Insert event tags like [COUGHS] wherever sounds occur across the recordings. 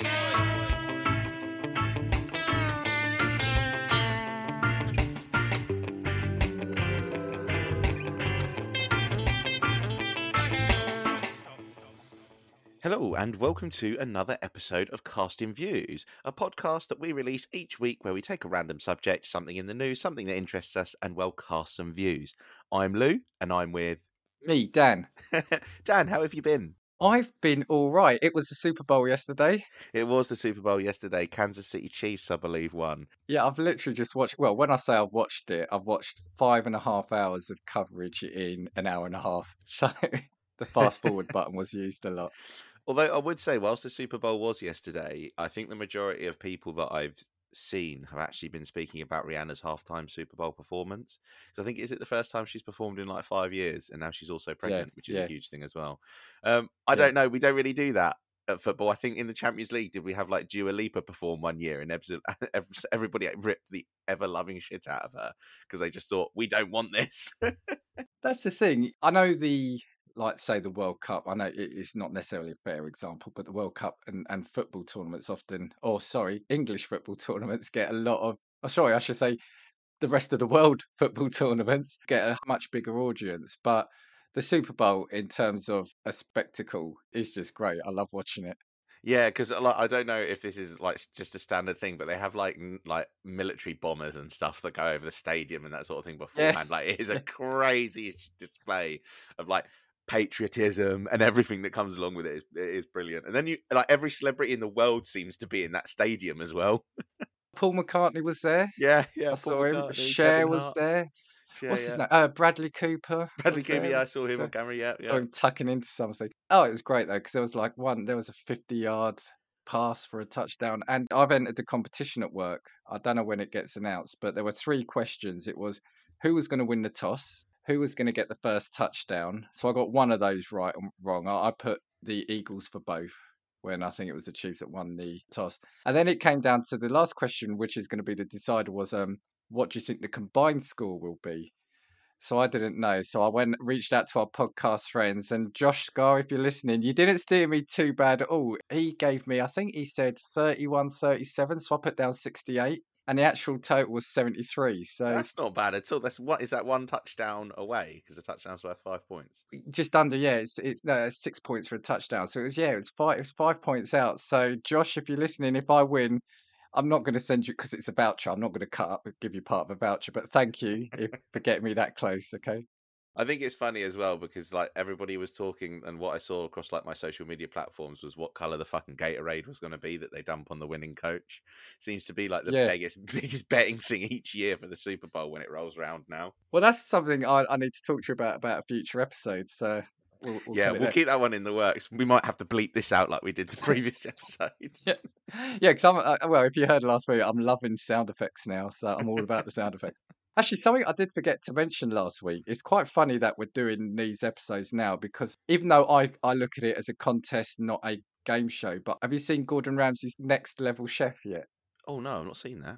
Hello, and welcome to another episode of Casting Views, a podcast that we release each week where we take a random subject, something in the news, something that interests us, and well cast some views. I'm Lou, and I'm with Me, Dan. [LAUGHS] Dan. How have you been? I've been all right. It was the Super Bowl yesterday. It was the Super Bowl yesterday. Kansas City Chiefs, I believe, won. Yeah, I've literally just watched. Well, when I say I've watched it, I've watched five and a half hours of coverage in an hour and a half. [LAUGHS] So the fast forward [LAUGHS] button was used a lot. Although I would say, whilst the Super Bowl was yesterday, I think the majority of people that I've seen have actually been speaking about Rihanna's halftime Super Bowl performance. Because I think is it the first time she's performed in like five years, and now she's also pregnant, which is yeah. a huge thing as well. Um, I Yeah. don't know. We don't really do that at football. I think in the Champions League, did we have like Dua Lipa perform one year, and [LAUGHS] everybody ripped the ever loving shit out of her because they just thought we don't want this. [LAUGHS] That's the thing. I know the like say the World Cup. I know it's not necessarily a fair example, but the World Cup and, and football tournaments often, or sorry, English football [LAUGHS] tournaments get a lot of. Oh, sorry, I should say the rest of the world [LAUGHS] football tournaments get a much bigger audience. But the Super Bowl, in terms of a spectacle, is just great. I love watching it. Yeah, because uh, like I don't know if this is like just a standard thing, but they have like n- like military bombers and stuff that go over the stadium and that sort of thing beforehand. Like it is a Yeah. [LAUGHS] crazy display of like patriotism and everything that comes along with it is, it is brilliant. And then you like every celebrity in the world seems to be in that stadium as well. [LAUGHS] Paul McCartney was there. Yeah, yeah. I Paul saw him. McCartney, Cher Kevin was Hart, there. Cher, What's yeah. his name? Uh, Bradley Cooper. [LAUGHS] Bradley Cooper, yeah, I saw him so- on camera. Yeah, saw yeah. him tucking into something. Oh, it was great though because there was like one, there was a fifty-yard pass for a touchdown, and I've entered the competition at work. I don't know when it gets announced, but there were three questions. It was who was going to win the toss, who was going to get the first touchdown. So I got one of those right and wrong. I, I put the Eagles for both. When I think it was the Chiefs that won the toss, and then it came down to the last question, which is going to be the decider. Was um, what do you think the combined score will be? So I didn't know. So I went reached out to our podcast friends and Josh Scar, if you're listening, you didn't steer me too bad at all. He gave me, I think he said 31, 37. So I put down 68 and the actual total was 73. So That's not bad at all. That's what is that one touchdown away because the touchdown's worth five points. just under, yeah, it's, it's no, it's six points for a touchdown. So it was, yeah, it was five, it was five points out. So Josh, if you're listening, if I win, I'm not going to send you because it's a voucher. I'm not going to cut up and give you part of a voucher, but thank you if, for getting me that close. Okay. I think it's funny as well because like everybody was talking, and what I saw across like my social media platforms was what color the fucking Gatorade was going to be that they dump on the winning coach. Seems to be like the Yeah. biggest [LAUGHS] biggest betting thing each year for the Super Bowl when it rolls around now. Well, that's something I, I need to talk to you about about a future episode. So we'll, we'll yeah, we'll there. keep that one in the works. We might have to bleep this out like we did the [LAUGHS] previous episode. Yeah, yeah. Because I'm uh, well. If you heard last week, I'm loving sound effects now, so I'm all about the sound effects. Actually, something I did forget to mention last week. It's quite funny that we're doing these episodes now because even though I I look at it as a contest, not a game show. But have you seen Gordon Ramsay's Next Level Chef yet? Oh no, I've not seen that.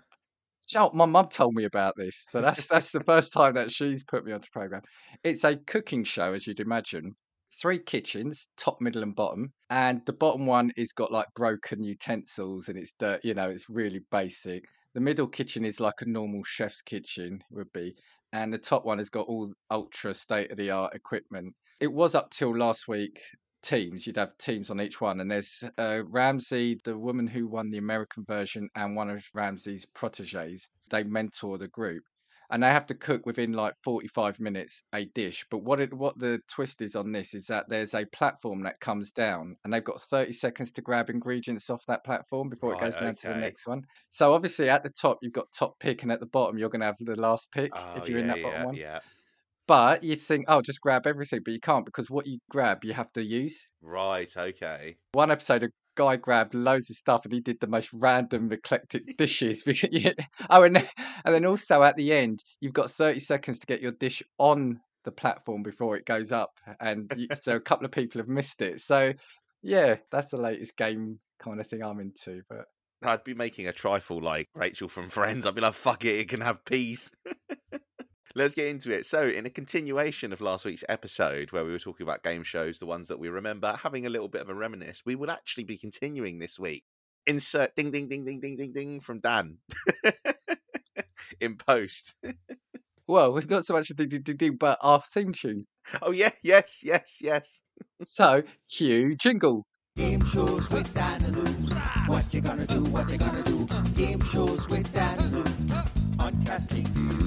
Oh, my mum told me about this, so that's that's the first time that she's put me on the program. It's a cooking show, as you'd imagine. Three kitchens, top, middle, and bottom, and the bottom one is got like broken utensils and it's dirt. You know, it's really basic. The middle kitchen is like a normal chef's kitchen would be, and the top one has got all ultra state of the art equipment. It was up till last week. Teams, you'd have teams on each one, and there's uh, Ramsey, the woman who won the American version, and one of Ramsey's proteges. They mentor the group, and they have to cook within like 45 minutes a dish. But what it what the twist is on this is that there's a platform that comes down, and they've got 30 seconds to grab ingredients off that platform before it goes down to the next one. So obviously at the top you've got top pick, and at the bottom you're going to have the last pick Oh, if you're in that bottom yeah, one. yeah. But you'd think, oh, just grab everything, but you can't because what you grab you have to use. Right, okay. One episode, a guy grabbed loads of stuff and he did the most random eclectic [LAUGHS] dishes. [LAUGHS] oh, and then, and then also at the end, you've got 30 seconds to get your dish on the platform before it goes up. And you, [LAUGHS] so a couple of people have missed it. So, yeah, that's the latest game kind of thing I'm into. But I'd be making a trifle like Rachel from Friends. I'd be like, fuck it, it can have peace. Let's get into it. So, in a continuation of last week's episode, where we were talking about game shows, the ones that we remember, having a little bit of a reminisce, we will actually be continuing this week insert ding ding ding ding ding ding ding from Dan [LAUGHS] in post. Well, it's not so much a ding ding ding ding, but our theme tune. Oh yeah, yes, yes, yes. So, cue jingle. Game shows with Dan and Lou. What you gonna do? What you gonna do? Game shows with Dan and Lou. On Casting Views.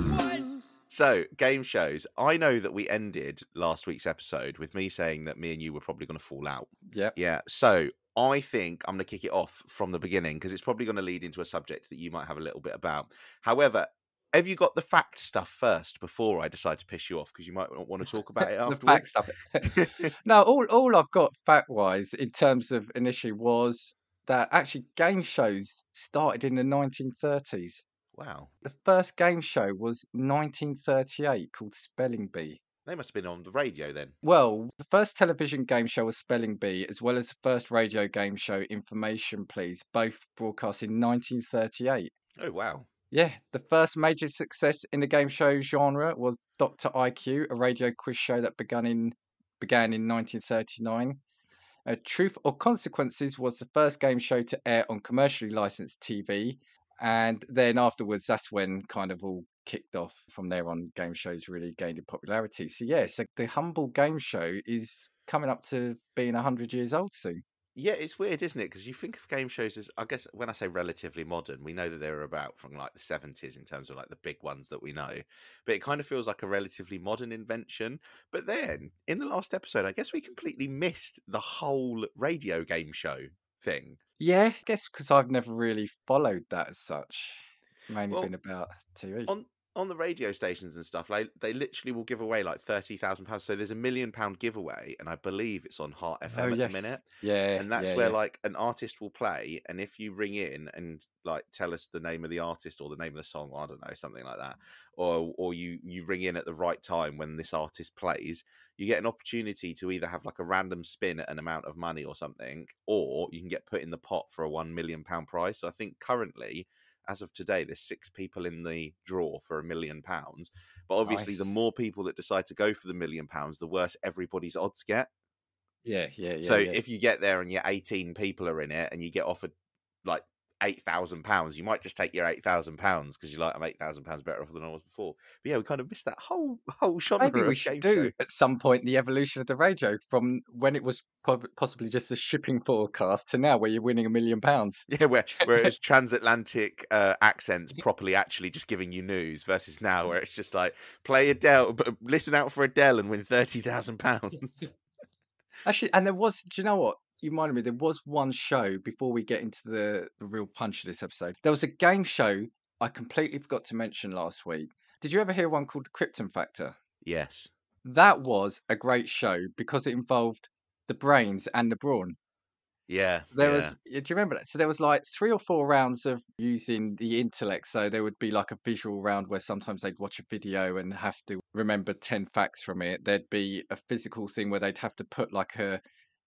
So, game shows. I know that we ended last week's episode with me saying that me and you were probably going to fall out. Yeah. Yeah. So, I think I'm going to kick it off from the beginning because it's probably going to lead into a subject that you might have a little bit about. However, have you got the fact stuff first before I decide to piss you off? Because you might not want to talk about it [LAUGHS] afterwards? the fact stuff. no, all all I've got fact wise in terms of an issue was that actually game shows started in the 1930s. Wow. The first game show was 1938 called Spelling Bee. They must have been on the radio then. Well, the first television game show was Spelling Bee, as well as the first radio game show Information Please, both broadcast in 1938. Oh, wow. Yeah, the first major success in the game show genre was Doctor IQ, a radio quiz show that began in began in 1939. Uh, Truth or Consequences was the first game show to air on commercially licensed TV, and then afterwards, that's when kind of all kicked off. From there on, game shows really gained in popularity. So yeah, so the Humble Game Show is coming up to being hundred years old soon. Yeah, it's weird, isn't it? Because you think of game shows as, I guess, when I say relatively modern, we know that they're about from like the 70s in terms of like the big ones that we know. But it kind of feels like a relatively modern invention. But then in the last episode, I guess we completely missed the whole radio game show thing. Yeah, I guess because I've never really followed that as such. It's mainly Well, been about TV. On on the radio stations and stuff, like they literally will give away like thirty thousand pounds. So there's a million pound giveaway, and I believe it's on Heart FM Oh, at yes. the minute. yeah, and that's yeah, where yeah. like an artist will play and if you ring in and like tell us the name of the artist or the name of the song i don't know something like that or or you you ring in at the right time when this artist plays you get an opportunity to either have like a random spin at an amount of money or something or you can get put in the pot for a 1 million pound prize so i think currently as of today there's six people in the draw for a million pounds but obviously the more people that decide to go for the million pounds the worse everybody's odds get yeah, yeah, yeah. so yeah. if you get there and you're 18 people are in it and you get offered like eight thousand pounds, you might just take your eight thousand pounds because you're like I'm eight thousand pounds better off than I was before. But yeah, we kind of missed that whole whole genre Maybe we of should do show. at some point the evolution of the radio from when it was possibly just a shipping forecast to now where you're winning a million pounds. [LAUGHS] Yeah, where where it was [LAUGHS] transatlantic uh, accents properly actually just giving you news versus now where it's just like play Adele, but listen out for Adele and win thirty thousand pounds. [LAUGHS] Actually, and there was, do you know what? You reminded me, there was one show before we get into the, the real punch of this episode. There was a game show I completely forgot to mention last week. Did you ever hear one called Krypton Factor? yes. That was a great show because it involved the brains and the brawn. Yeah. There yeah. was, do you remember that? So there was like three or four rounds of using the intellect. So there would be like a visual round where sometimes they'd watch a video and have to remember 10 facts from it. There'd be a physical thing where they'd have to put like a,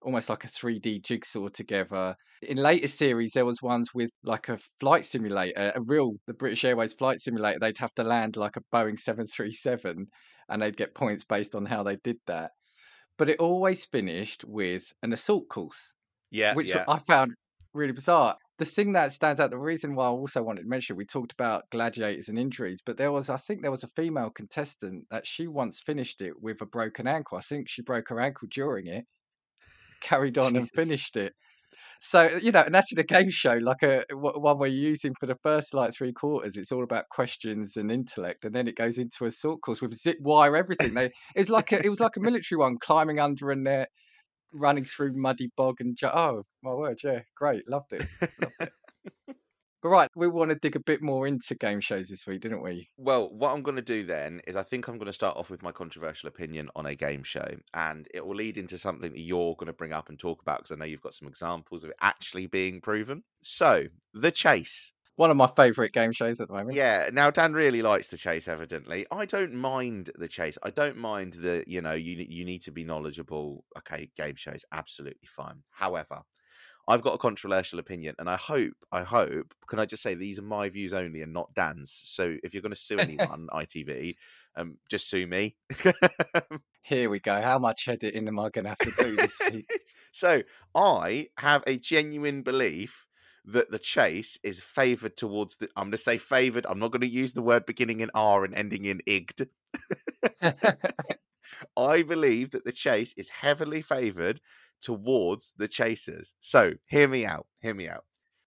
almost like a 3D jigsaw together. In later series, there was ones with like a flight simulator, a real, the British Airways flight simulator. They'd have to land like a Boeing 737 and they'd get points based on how they did that. But it always finished with an assault course yeah. which yeah. I found really bizarre. The thing that stands out, the reason why I also wanted to mention, we talked about gladiators and injuries, but there was, I think, there was a female contestant that she once finished it with a broken ankle. I think she broke her ankle during it, carried on and finished it. So uh, you know, and that's in a game show, like a uh, one we're using for the first like three quarters. It's all about questions and intellect, and then it goes into a sort course with zip wire, everything. They it's like a, it was like a military one, climbing under a net, running through muddy bog and ju- oh my word, yeah, great, loved it, loved it. [LAUGHS] right, we want to dig a bit more into game shows this week, didn't we? Well, what I'm going to do then is I think I'm going to start off with my controversial opinion on a game show, and it will lead into something that you're going to bring up and talk about because I know you've got some examples of it actually being proven. So, The Chase. One of my favourite game shows at the moment. Yeah, now Dan really likes The Chase, evidently. I don't mind The Chase. I don't mind the, you know, you, you need to be knowledgeable. Okay, game shows, absolutely fine. However, I've got a controversial opinion, and I hope, I hope, can I just say these are my views only and not Dan's? So if you're going to sue [LAUGHS] anyone, ITV, um, just sue me. Here we go. How much editing am I going to have to do this week? [LAUGHS] so I have a genuine belief that the chase is favoured towards the. I'm going to say favoured. I'm not going to use the word beginning in R and ending in igd. [LAUGHS] I believe that the chase is heavily favoured towards the chasers. So hear me out. Hear me out.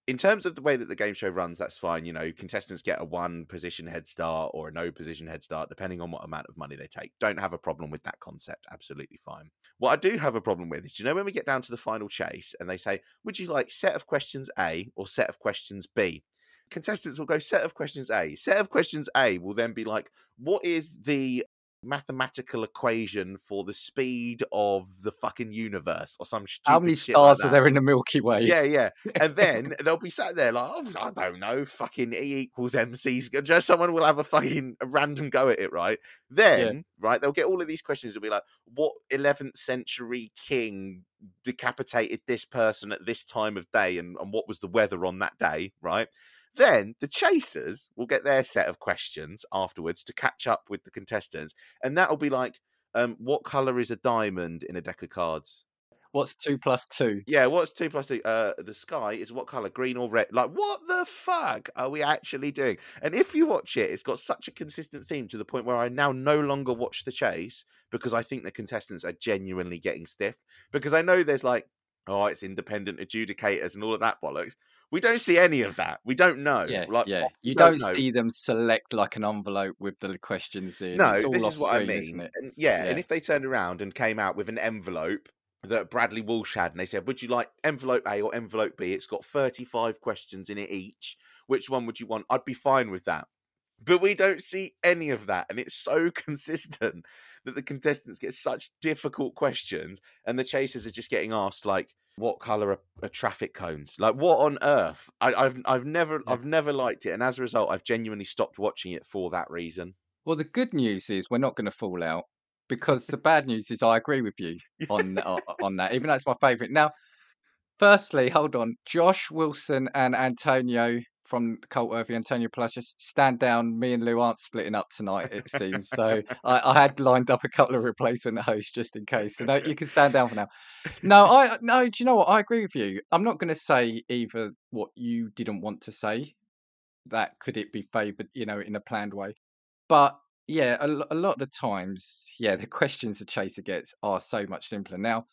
In terms of the way that the game show runs, that's fine. You know, contestants get a one position head start or a no position head start, depending on what amount of money they take. Don't have a problem with that concept. Absolutely fine. What I do have a problem with is, you know, when we get down to the final chase and they say, would you like set of questions A or set of questions B? Contestants will go set of questions A. Set of questions A will then be like, what is the mathematical equation for the speed of the fucking universe or some stupid How many shit like stars are there in the Milky Way? Yeah, yeah. And then [LAUGHS] they'll be sat there like, oh, I don't know, fucking E equals MC. Just someone will have a fucking random go at it, right? Then, right, they'll get all of these questions. It'll be like, what 11th century king decapitated this person at this time of day and, and what was the weather on that day, right? Then the chasers will get their set of questions afterwards to catch up with the contestants. And that'll be like, um, what color is a diamond in a deck of cards? What's two plus two? Yeah, what's two plus two? Uh, the sky is what color, green or red? Like, what the fuck are we actually doing? And if you watch it, it's got such a consistent theme to the point where I now no longer watch the chase because I think the contestants are genuinely getting stiff. Because I know there's like, oh, it's independent adjudicators and all of that bollocks. We don't see any of that. We don't know. Yeah, like, yeah. You we don't see them select like an envelope with the questions in. No, it's all this is what I screen, isn't mean. it? And yeah, and if they turned around and came out with an envelope that Bradley Walsh had, and they said, "Would you like envelope A or envelope B?" It's got thirty-five questions in it each. Which one would you want? I'd be fine with that. But we don't see any of that, and it's so [LAUGHS] consistent that the contestants get such difficult questions, and the chasers are just getting asked like, "What color are, are traffic cones?" Like, what on earth? I, I've I've never. I've never liked it, and as a result, I've genuinely stopped watching it for that reason. Well, the good news is we're not going to fall out because the [LAUGHS] bad news is I agree with you on on, on that. Even though it's my favourite. Now, firstly, hold on, Josh Wilson and Antonio from Cult Worthy, Antonio Palacios, stand down. Me and Lou aren't splitting up tonight. It seems so. I, I had lined up a couple of replacement hosts just in case. So no, you can stand down for now. No, I no. Do you know what? I agree with you. I'm not going to say either what you didn't want to say. That could it be favoured, you know, in a planned way. But yeah, a, a lot of the times, yeah, the [LAUGHS] questions the chaser gets are so much simpler. Now,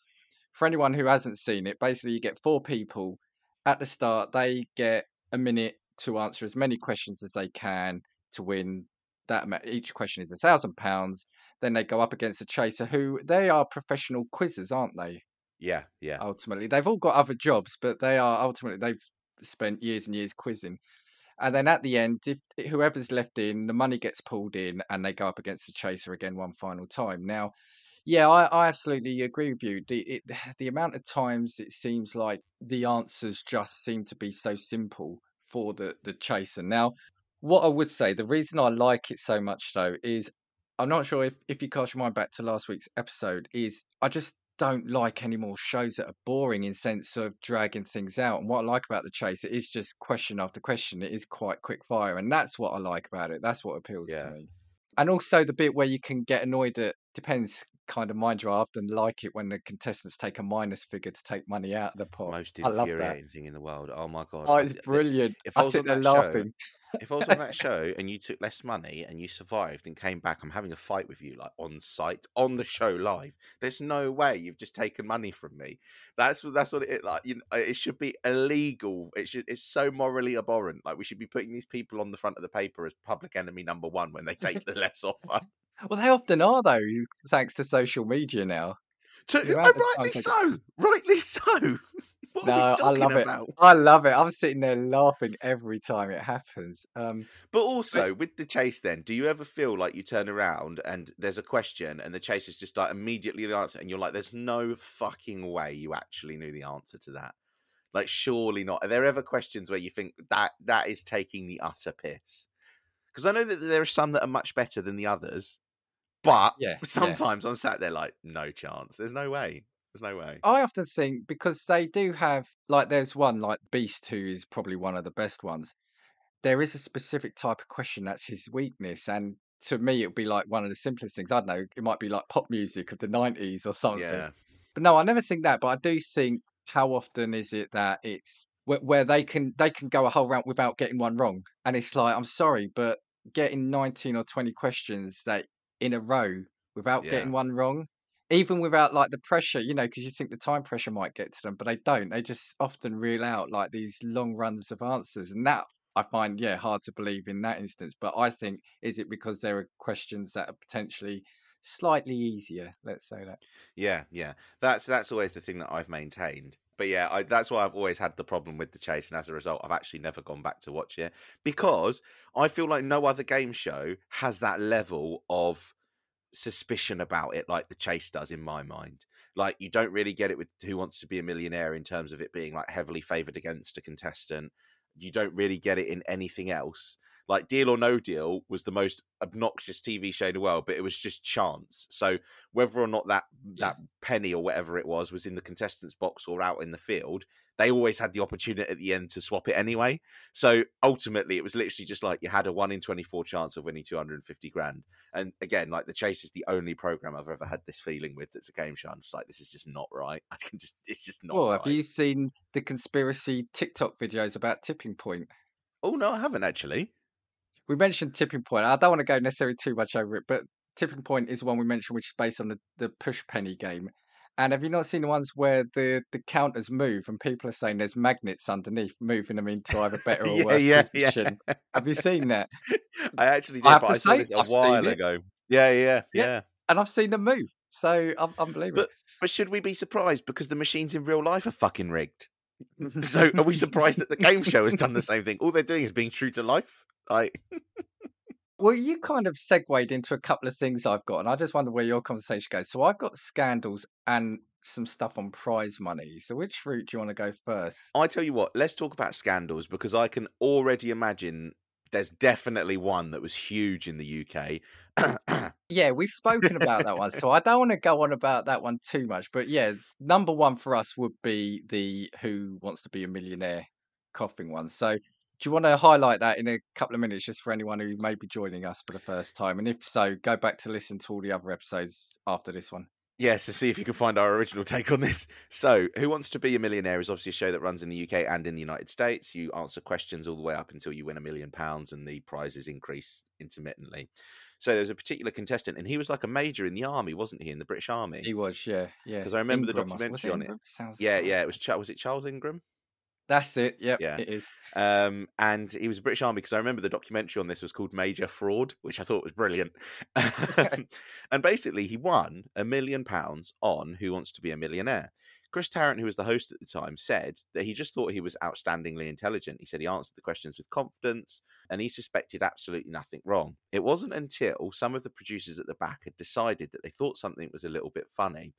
for anyone who hasn't seen it, basically you get four people at the start. They get a minute to answer as many questions as they can to win that. amount. Each question is a thousand pounds. Then they go up against a chaser who they are professional quizzes, aren't they? Yeah, yeah. ultimately. They've all got other jobs, but they are ultimately they've spent years and years quizzing. And then at the end, if whoever's left in, the money gets pulled in, and they go up against the chaser again one final time. Now, yeah, I, I absolutely agree with you. The it, [SIGHS] the amount of times it seems like the answers just seem to be so simple for the the chaser. Now, what I would say, the reason I like it so much though is I'm not sure if if you cast your mind back to last week's episode, is I just don't like any more shows that are boring in sense of dragging things out. And what I like about the chase, it is just question after question. It is quite quick fire, and that's what I like about it. That's what appeals Yeah. to me. And also the bit where you can get annoyed at depends kind of mind you. I often like it when the contestants take a minus figure to take money out of the pot. Most I love that. infuriating thing in the world. Oh my god! Oh, it's brilliant. if I I was sit on there that show, laughing. If I was on that show and you took less money and you survived and came back, I'm having a fight with you like on site on the show live. There's no way you've just taken money from me. That's what that's what it like. You know, uh, it should be illegal. It should. It's so morally abhorrent. Like we should be putting these people on the front of the paper as public enemy number one when they take the less offer. Well, they often are though, thanks to social media now. To, oh, rightly so. Rightly so. [LAUGHS] What No, I love it. I love it. I'm sitting there laughing every time it happens. Um, But also with the chase, then, do you ever feel like you turn around and there's a question and the chase is just like immediately the answer, and you're like, "There's no fucking way you actually knew the answer to that." Like, surely not. Are there ever questions where you think that that is taking the utter piss? Because I know that there are some that are much better than the others, but Yeah, [LAUGHS] yeah. sometimes I'm sat there like, no chance. There's no way. There's no way. I often think because they do have like there's one like Beast who is probably one of the best ones. There is a specific type of question that's his weakness, and to me it would be like one of the simplest things. I don't know. It might be like pop music of the '90s or something. Yeah. But no, I never think that. But I do think how often is it that it's where, where they can they can go a whole round without getting one wrong, and it's like I'm sorry, but getting 19 or 20 questions that in a row without Yeah. getting one wrong, even without like the pressure, you know, because you think the time pressure might get to them, but they don't. They just often reel out like these long runs of answers, and that I find yeah hard to believe in that instance. But I think is it because there are questions that are potentially slightly easier? Let's say that. Yeah, yeah. That's that's always the thing that I've maintained. But yeah, I, that's why I've always had the problem with the chase, and as a result, I've actually never gone back to watch it because I feel like no other game show has that level of suspicion about it like the chase does in my mind. Like you don't really get it with Who Wants to Be a Millionaire in terms of it being like heavily favored against a contestant. You don't really get it in anything else. Like Deal or No Deal was the most obnoxious TV show in the world, but it was just chance. So whether or not that Yeah. that penny or whatever it was was in the contestants box or out in the field, they always had the opportunity at the end to swap it anyway. So ultimately, it was literally just like you had a one in twenty four chance of winning two hundred and fifty grand. And again, like the chase is the only program I've ever had this feeling with that's a game show. I'm just like, this is just not right. [LAUGHS] I can just, it's just not Well, right. have you seen the conspiracy TikTok videos about tipping point? Oh no, I haven't actually. We mentioned tipping point. I don't want to go necessarily too much over it, but tipping point is one we mentioned, which is based on the, the push penny game. And have you not seen the ones where the, the counters move and people are saying there's magnets underneath moving them into either [LAUGHS] better or yeah, worse yeah, position? yeah. Have you seen that? I actually did, have but I saw this a I've while it. ago. Yeah, yeah, Yeah. yeah. And I've seen them move. So un- unbelievable. But but should we be surprised because the machines in real life are fucking rigged? [LAUGHS] So are we surprised that the game show has done the same thing? All they're doing is being true to life. Like [LAUGHS] Well, you kind of segued into a couple of things I've got, and I just wonder where your conversation goes. So I've got scandals and some stuff on prize money. So which route do you want to go first? I tell you what, let's talk about scandals because I can already imagine there's definitely one that was huge in the UK. Yeah, we've spoken about that one, so I don't want to go on about that one too much. But yeah, number one for us would be the Who Wants to Be a Millionaire coughing one. So do you want to highlight that in a couple of minutes, just for anyone who may be joining us for the first time? And if so, go back to listen to all the other episodes after this one. Yes, to see if you can find our original take on this. So, Who Wants to Be a Millionaire is obviously a show that runs in the UK and in the United States. You answer questions all the way up until you win a million pounds, and the prizes increase intermittently. So, there's a particular contestant, and he was like a major in the army, wasn't he, in the British Army? He was, yeah, yeah. Because I remember the Ingram, was- was documentary on it. Sounds Yeah, yeah. It was was it Charles Ingram? That's it. Yep, Yeah. it is. Um, and he was a British Army because I remember the documentary on this was called Major Fraud, which I thought was brilliant. [LAUGHS] [LAUGHS] and basically, he won a million pounds on Who Wants to Be a Millionaire. Chris Tarrant, who was the host at the time, said that he just thought he was outstandingly intelligent. He said he answered the questions with confidence and he suspected absolutely nothing wrong. It wasn't until some of the producers at the back had decided that they thought something was a little bit funny.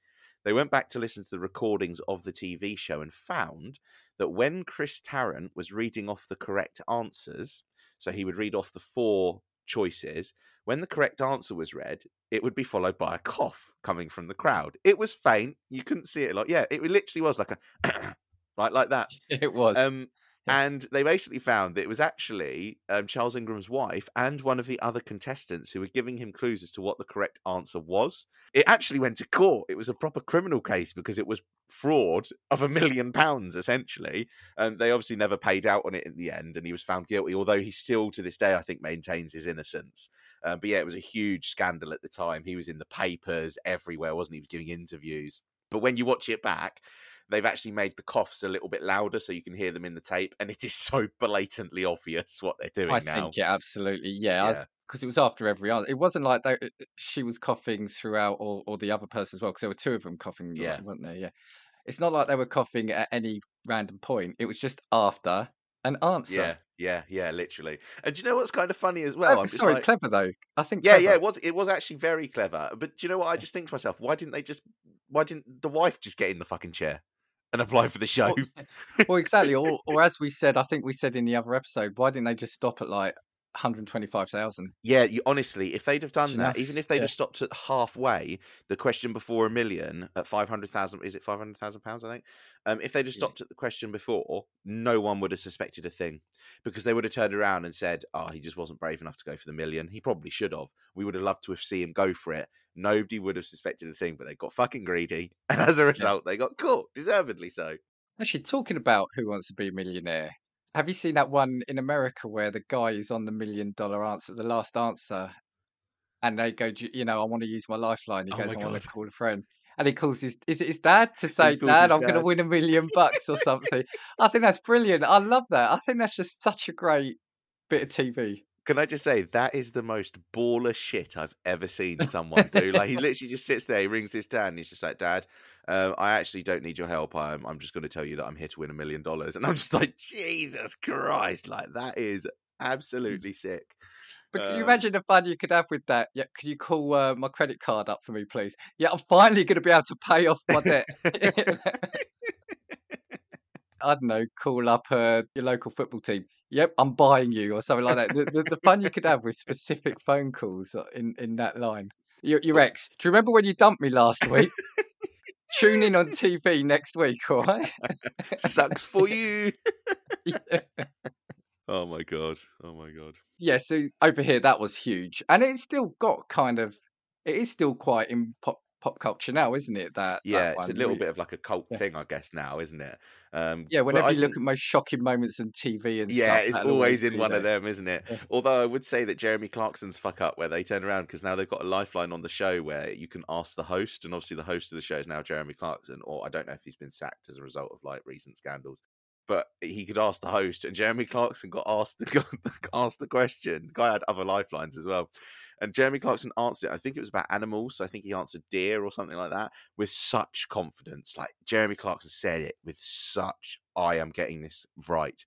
They went back to listen to the recordings of the TV show and found that when Chris Tarrant was reading off the correct answers, so he would read off the four choices, when the correct answer was read, it would be followed by a cough coming from the crowd. It was faint. You couldn't see it. Like, yeah, it literally was like a, [COUGHS] right, like that. [LAUGHS] It was. Um, Yeah. and they basically found that it was actually um, Charles Ingram's wife and one of the other contestants who were giving him clues as to what the correct answer was. It actually went to court. It was a proper criminal case because it was fraud of a million pounds, essentially. And they obviously never paid out on it in the end, and he was found guilty, although he still, to this day, I think, maintains his innocence. Uh, but yeah, it was a huge scandal at the time. He was in the papers everywhere, wasn't he? He was giving interviews. But when you watch it back, they've actually made the coughs a little bit louder so you can hear them in the tape, and it is [LAUGHS] so blatantly obvious what they're doing I now. think it absolutely. Yeah, Yeah. because it was after every answer. It wasn't like they, she was coughing throughout, or or the other person as well, because there were two of them coughing, like, Yeah. weren't there? Yeah. It's not like they were coughing at any random point. It was just after an answer. Yeah, yeah, yeah, literally. And do you know what's kind of funny as well? Clever- I'm sorry, like, clever though. I think. yeah, clever. yeah, it was it was actually very clever. But do you know what? I just think to myself, why didn't they just why didn't the wife just get in the fucking chair and apply for the show? Well, well, exactly. Or, or as we said, I think we said in the other episode, why didn't they just stop at like 125,000? Yeah, you, honestly, if they'd have done that, enough, even if they'd yeah. have stopped at halfway, the question before a million at five hundred thousand is it five hundred thousand pounds? I think. Um, if they'd have Yeah. stopped at the question before, no one would have suspected a thing, because they would have turned around and said, "Oh, he just wasn't brave enough to go for the million. He probably should have. We would have loved to have seen him go for it. Nobody would have suspected a thing, but they got fucking greedy, [LAUGHS] and as a result, they got caught, deservedly so." Actually, talking about Who Wants to Be a Millionaire, have you seen that one in America where the guy is on the million dollar answer, the last answer, and they go, you know, I want to use my lifeline. He Oh goes, I want to call a friend. And he calls his, is it his dad to say, Dad, I'm going to win a million bucks or something? I think that's brilliant. I love that. I think that's just such a great bit of TV. Can I just say that is the most baller shit I've ever seen someone do? Like he [LAUGHS] literally just sits there, he rings his dad, and he's just like, "Dad, um, I actually don't need your help. I'm, I'm just going to tell you that I'm here to win a million dollars." And I'm just like, Jesus Christ, like that is absolutely sick. But can you Um, imagine the fun you could have with that? Yeah, could you call uh, my credit card up for me, please? Yeah, I'm finally going to be able to pay off my debt. [LAUGHS] [LAUGHS] I don't know, call up uh, your local football team. Yep, I'm buying you, or something like that. The, the, the [LAUGHS] fun you could have with specific phone calls uh, in, in that line. Your, your ex, do you remember when you dumped me last week? Tune in on TV next week, all right? Sucks for you. [LAUGHS] Yeah. Oh my god. Oh my god. yeah, so over here that was huge, and it's still got kind of, it is still quite in pop pop culture now, isn't it? That Yeah, that it's a little bit of like a cult Yeah. thing, I guess now, isn't it? Um, Yeah, whenever I you look at most shocking moments on TV and Yeah, stuff, it's always in one of them, isn't it? Yeah. Although I would say that Jeremy Clarkson's fuck up where they turn around because now they've got a lifeline on the show where you can ask the host, and obviously the host of the show is now Jeremy Clarkson, or I don't know if he's been sacked as a result of like recent scandals. But he could ask the host, and Jeremy Clarkson got asked the [LAUGHS] got asked the question. The guy had other lifelines as well, and Jeremy Clarkson answered. it. I think it was about animals, so I think he answered deer or something like that with such confidence. Like Jeremy Clarkson said it with such, I am getting this right.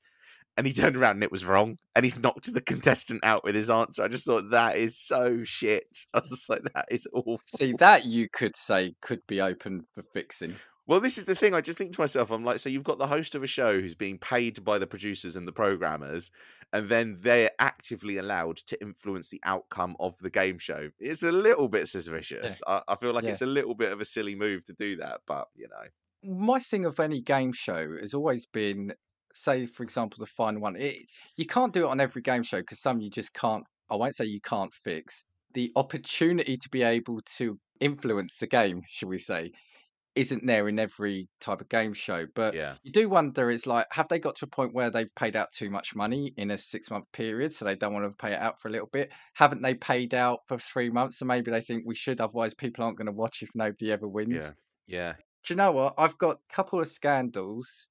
And he [LAUGHS] turned around and it was wrong. And he's knocked the contestant out with his answer. I just thought that is so shit. [LAUGHS] I was like, that is awful. See, that you could say could be open for fixing. Well, this is the thing. I just think to myself, I'm like, so you've got the host of a show who's being paid by the producers and the programmers, and then they're actively allowed to influence the outcome of the game show. It's a little bit suspicious. I, I feel like Yeah. it's a little bit of a silly move to do that, but you know, My thing of any game show has always been, say, for example, the final one. It, you can't do it on every game show because some you just can't. I won't say you can't fix. The opportunity to be able to influence the game, shall we say, isn't there in every type of game show. But yeah, you do wonder it's like have they got to a point where they've paid out too much money in a six month period so they don't want to pay it out for a little bit? Haven't they paid out for three months so maybe they think we should otherwise people aren't going to watch if nobody ever wins? Yeah, yeah. do you know what? I've got a couple of scandals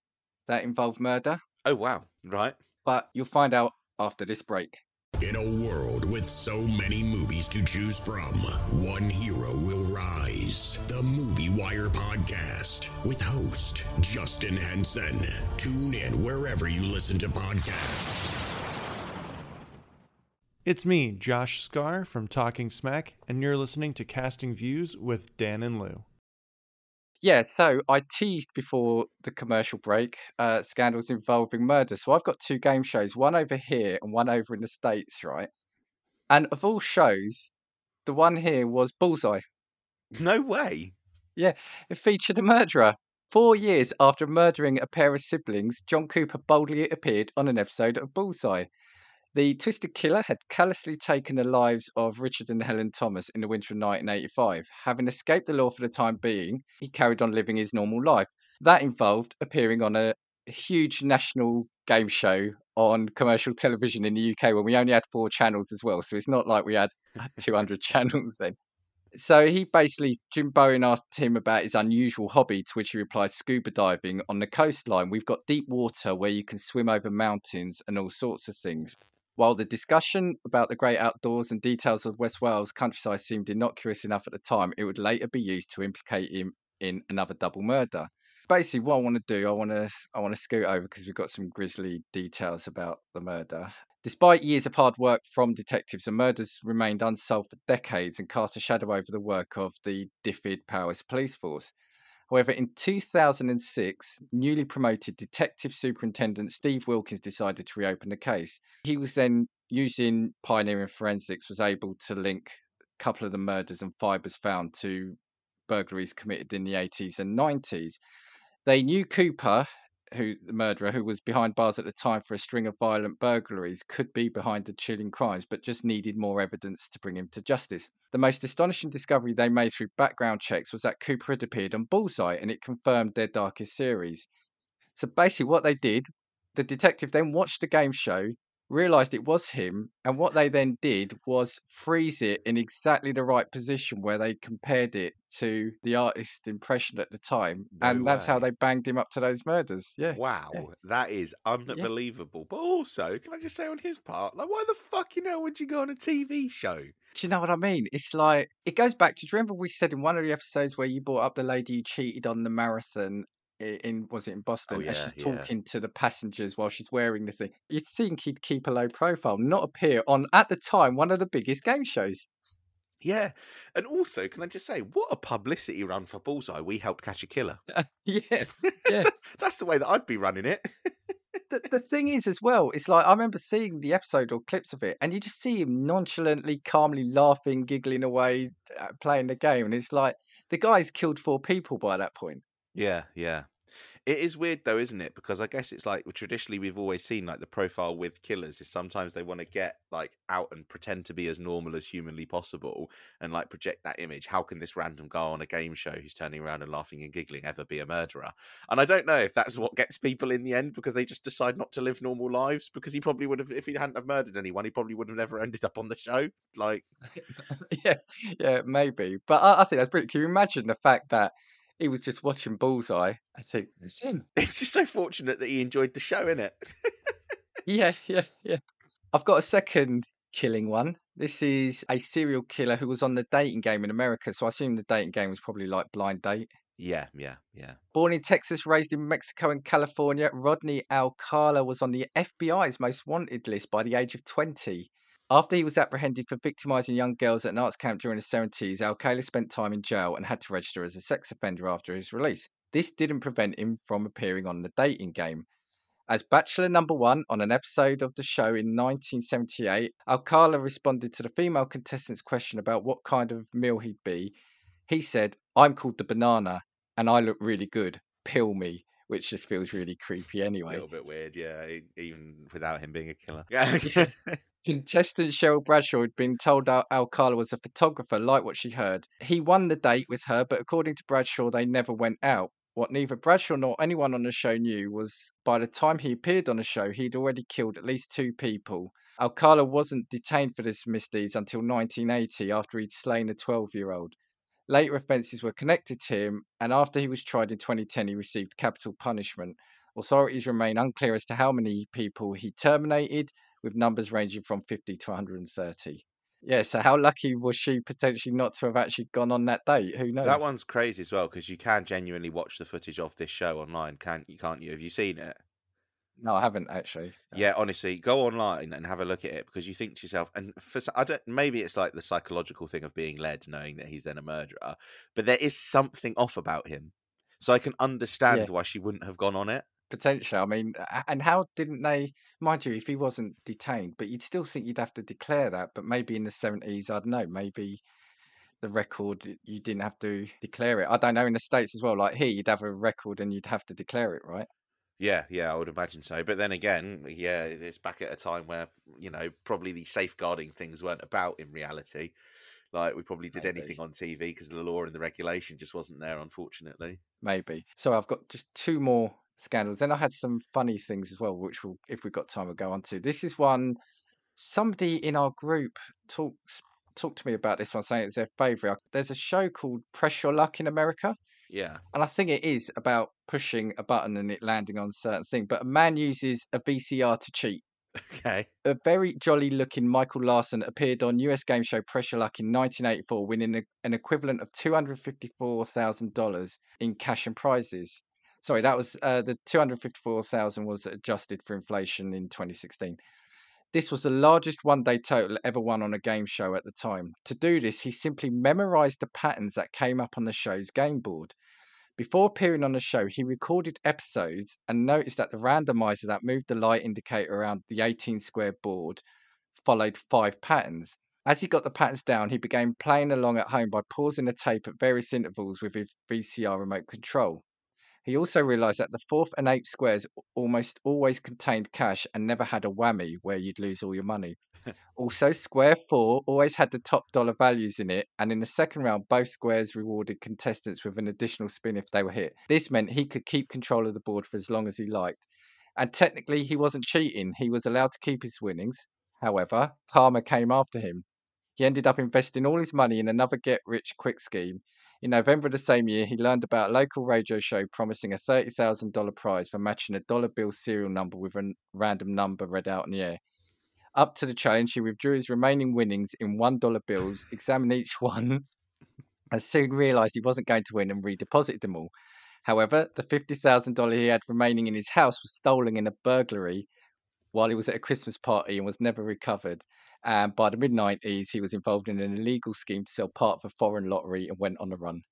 that involve murder. Oh wow, right. but you'll find out after this break In a world with so many movies to choose from, one hero will rise. The Movie Wire Podcast with host Justin Henson. Tune in wherever you listen to podcasts. It's me, Josh Scar from TalkingSMAC, and you're listening to Casting Views with Dan and Lou. Yeah so i teased before the commercial break uh, scandals involving murder so i've got two game shows one over here and one over in the states right and of all shows the one here was bullseye No way. Yeah, it featured a murderer. Four years after murdering a pair of siblings, John Cooper boldly appeared on an episode of Bullseye. The twisted killer had callously taken the lives of Richard and Helen Thomas in the winter of 1985. Having escaped the law for the time being, he carried on living his normal life. That involved appearing on a huge national game show on commercial television in the UK when we only had four channels as well. So it's not like we had [LAUGHS] 200 channels then. So he basically, Jim Bowen asked him about his unusual hobby, to which he replied, scuba diving on the coastline. We've got deep water where you can swim over mountains and all sorts of things. While the discussion about the great outdoors and details of West Wales countryside seemed innocuous enough at the time, it would later be used to implicate him in another double murder. Basically, what I want to do, I want to, I want to scoot over because we've got some grisly details about the murder. Despite years of hard work from detectives, the murders remained unsolved for decades and cast a shadow over the work of the Dyfed-Powys Police Force. However, in 2006, newly promoted Detective Superintendent Steve Wilkins decided to reopen the case. He was then using pioneering forensics, was able to link a couple of the murders and fibres found to burglaries committed in the 80s and 90s. They knew Cooper, who the murderer, who was behind bars at the time for a string of violent burglaries, could be behind the chilling crimes, but just needed more evidence to bring him to justice. The most astonishing discovery they made through background checks was that Cooper had appeared on Bullseye, and it confirmed their darkest series. So basically, what they did, the detective then watched the game show, realized it was him, and what they then did was freeze it in exactly the right position where they compared it to the artist's impression at the time, No and that's how they banged him up to those murders. Yeah. Wow, that is unbelievable. But also, can I just say on his part, like, why the fuck fucking hell would you go on a TV show? Do you know what I mean? It's like it goes back to. Do you remember we said in one of the episodes where you brought up the lady who cheated on the marathon in was it in Boston? and yeah, she's yeah. talking to the passengers while she's wearing the thing. You'd think he'd keep a low profile, not appear on at the time one of the biggest game shows. Yeah, and also, can I just say, what a publicity run for Bullseye? We helped catch a killer. [LAUGHS] yeah, yeah. [LAUGHS] That's the way that I'd be running it. [LAUGHS] the, the thing is as well it's like i remember seeing the episode or clips of it and you just see him nonchalantly calmly laughing giggling away uh, playing the game and it's like the guy's killed four people by that point Yeah, yeah. It is weird though, isn't it? Because I guess it's like traditionally we've always seen like the profile with killers is sometimes they want to get like out and pretend to be as normal as humanly possible and like project that image. How can this random guy on a game show who's turning around and laughing and giggling ever be a murderer? And I don't know if that's what gets people in the end because they just decide not to live normal lives because he probably would have if he hadn't have murdered anyone, he probably would have never ended up on the show. Like [LAUGHS] yeah yeah maybe but I, I think that's brilliant can you imagine the fact that he was just watching bullseye i think it's him [LAUGHS] it's just so fortunate that he enjoyed the show, isn't it? [LAUGHS] yeah yeah yeah i've got a second killing one this is a serial killer who was on the dating game in america so i assume the dating game was probably like blind date Yeah, yeah, yeah. Born in Texas, raised in Mexico and California, Rodney Alcala was on the FBI's most wanted list by the age of 20. After he was apprehended for victimizing young girls at an arts camp during the 70s, Alcala spent time in jail and had to register as a sex offender after his release. This didn't prevent him from appearing on the dating game. As Bachelor number one on an episode of the show in 1978, Alcala responded to the female contestant's question about what kind of meal he'd be. He said, I'm called the banana and I look really good. Pill me, which just feels really creepy anyway. A little bit weird, yeah, even without him being a killer. [LAUGHS] [LAUGHS] Contestant Cheryl Bradshaw had been told Al- Alcala was a photographer, like what she heard. He won the date with her, but according to Bradshaw, they never went out. What neither Bradshaw nor anyone on the show knew was by the time he appeared on the show, he'd already killed at least two people. Alcala wasn't detained for his misdeeds until 1980 after he'd slain a 12 year old. Later offences were connected to him, and after he was tried in 2010, he received capital punishment. Authorities remain unclear as to how many people he terminated, with numbers ranging from 50 to 130. Yeah, so how lucky was she potentially not to have actually gone on that date? Who knows? that one's crazy as well because you can genuinely watch the footage of this show online, can't you? Can't you? Have you seen it? No, I haven't actually. Yeah, honestly, go online and have a look at it because you think to yourself, and for I don't, maybe it's like the psychological thing of being led, knowing that he's then a murderer, but there is something off about him, so I can understand Yeah. why she wouldn't have gone on it. Potential. I mean, and how didn't they, mind you, if he wasn't detained, but you'd still think you'd have to declare that. But maybe in the 70s, I don't know, maybe the record, you didn't have to declare it. I don't know, in the States as well, like here, you'd have a record and you'd have to declare it, right? Yeah, yeah, I would imagine so. But then again, yeah, it's back at a time where you know probably the safeguarding things weren't about in reality. Like we probably did Maybe. anything on TV because the law and the regulation just wasn't there, unfortunately. Maybe. So I've got just two more scandals. Then I had some funny things as well, which will, if we've got time, we'll go on to. This is one somebody in our group talks talked to me about this one, saying it's their favourite. There's a show called Press Your Luck in America, Yeah, and I think it is about pushing a button and it landing on a certain thing. But a man uses a VCR to cheat. okay. A very jolly looking Michael Larson appeared on US game show Press Your Luck in 1984, winning a, an equivalent of $254,000 in cash and prizes. Sorry, that was uh, the 254,000 was adjusted for inflation in 2016. This was the largest one day total ever won on a game show at the time. To do this, he simply memorized the patterns that came up on the show's game board. Before appearing on the show, he recorded episodes and noticed that the randomizer that moved the light indicator around the 18 square board followed five patterns. As he got the patterns down, he began playing along at home by pausing the tape at various intervals with his VCR remote control. He also realized that the fourth and eighth squares almost always contained cash and never had a whammy where you'd lose all your money. [LAUGHS] Also, square four always had the top dollar values in it, and in the second round, both squares rewarded contestants with an additional spin if they were hit. This meant he could keep control of the board for as long as he liked. And technically, he wasn't cheating, he was allowed to keep his winnings. However, Palmer came after him. He ended up investing all his money in another get rich quick scheme. In November of the same year, he learned about a local radio show promising a $30,000 prize for matching a dollar bill serial number with a random number read out in the air. Up to the challenge, he withdrew his remaining winnings in $1 bills, examined each one, [LAUGHS] and soon realised he wasn't going to win and redeposited them all. However, the $50,000 he had remaining in his house was stolen in a burglary while he was at a Christmas party and was never recovered. And by the mid 90s, he was involved in an illegal scheme to sell part of a foreign lottery and went on the run.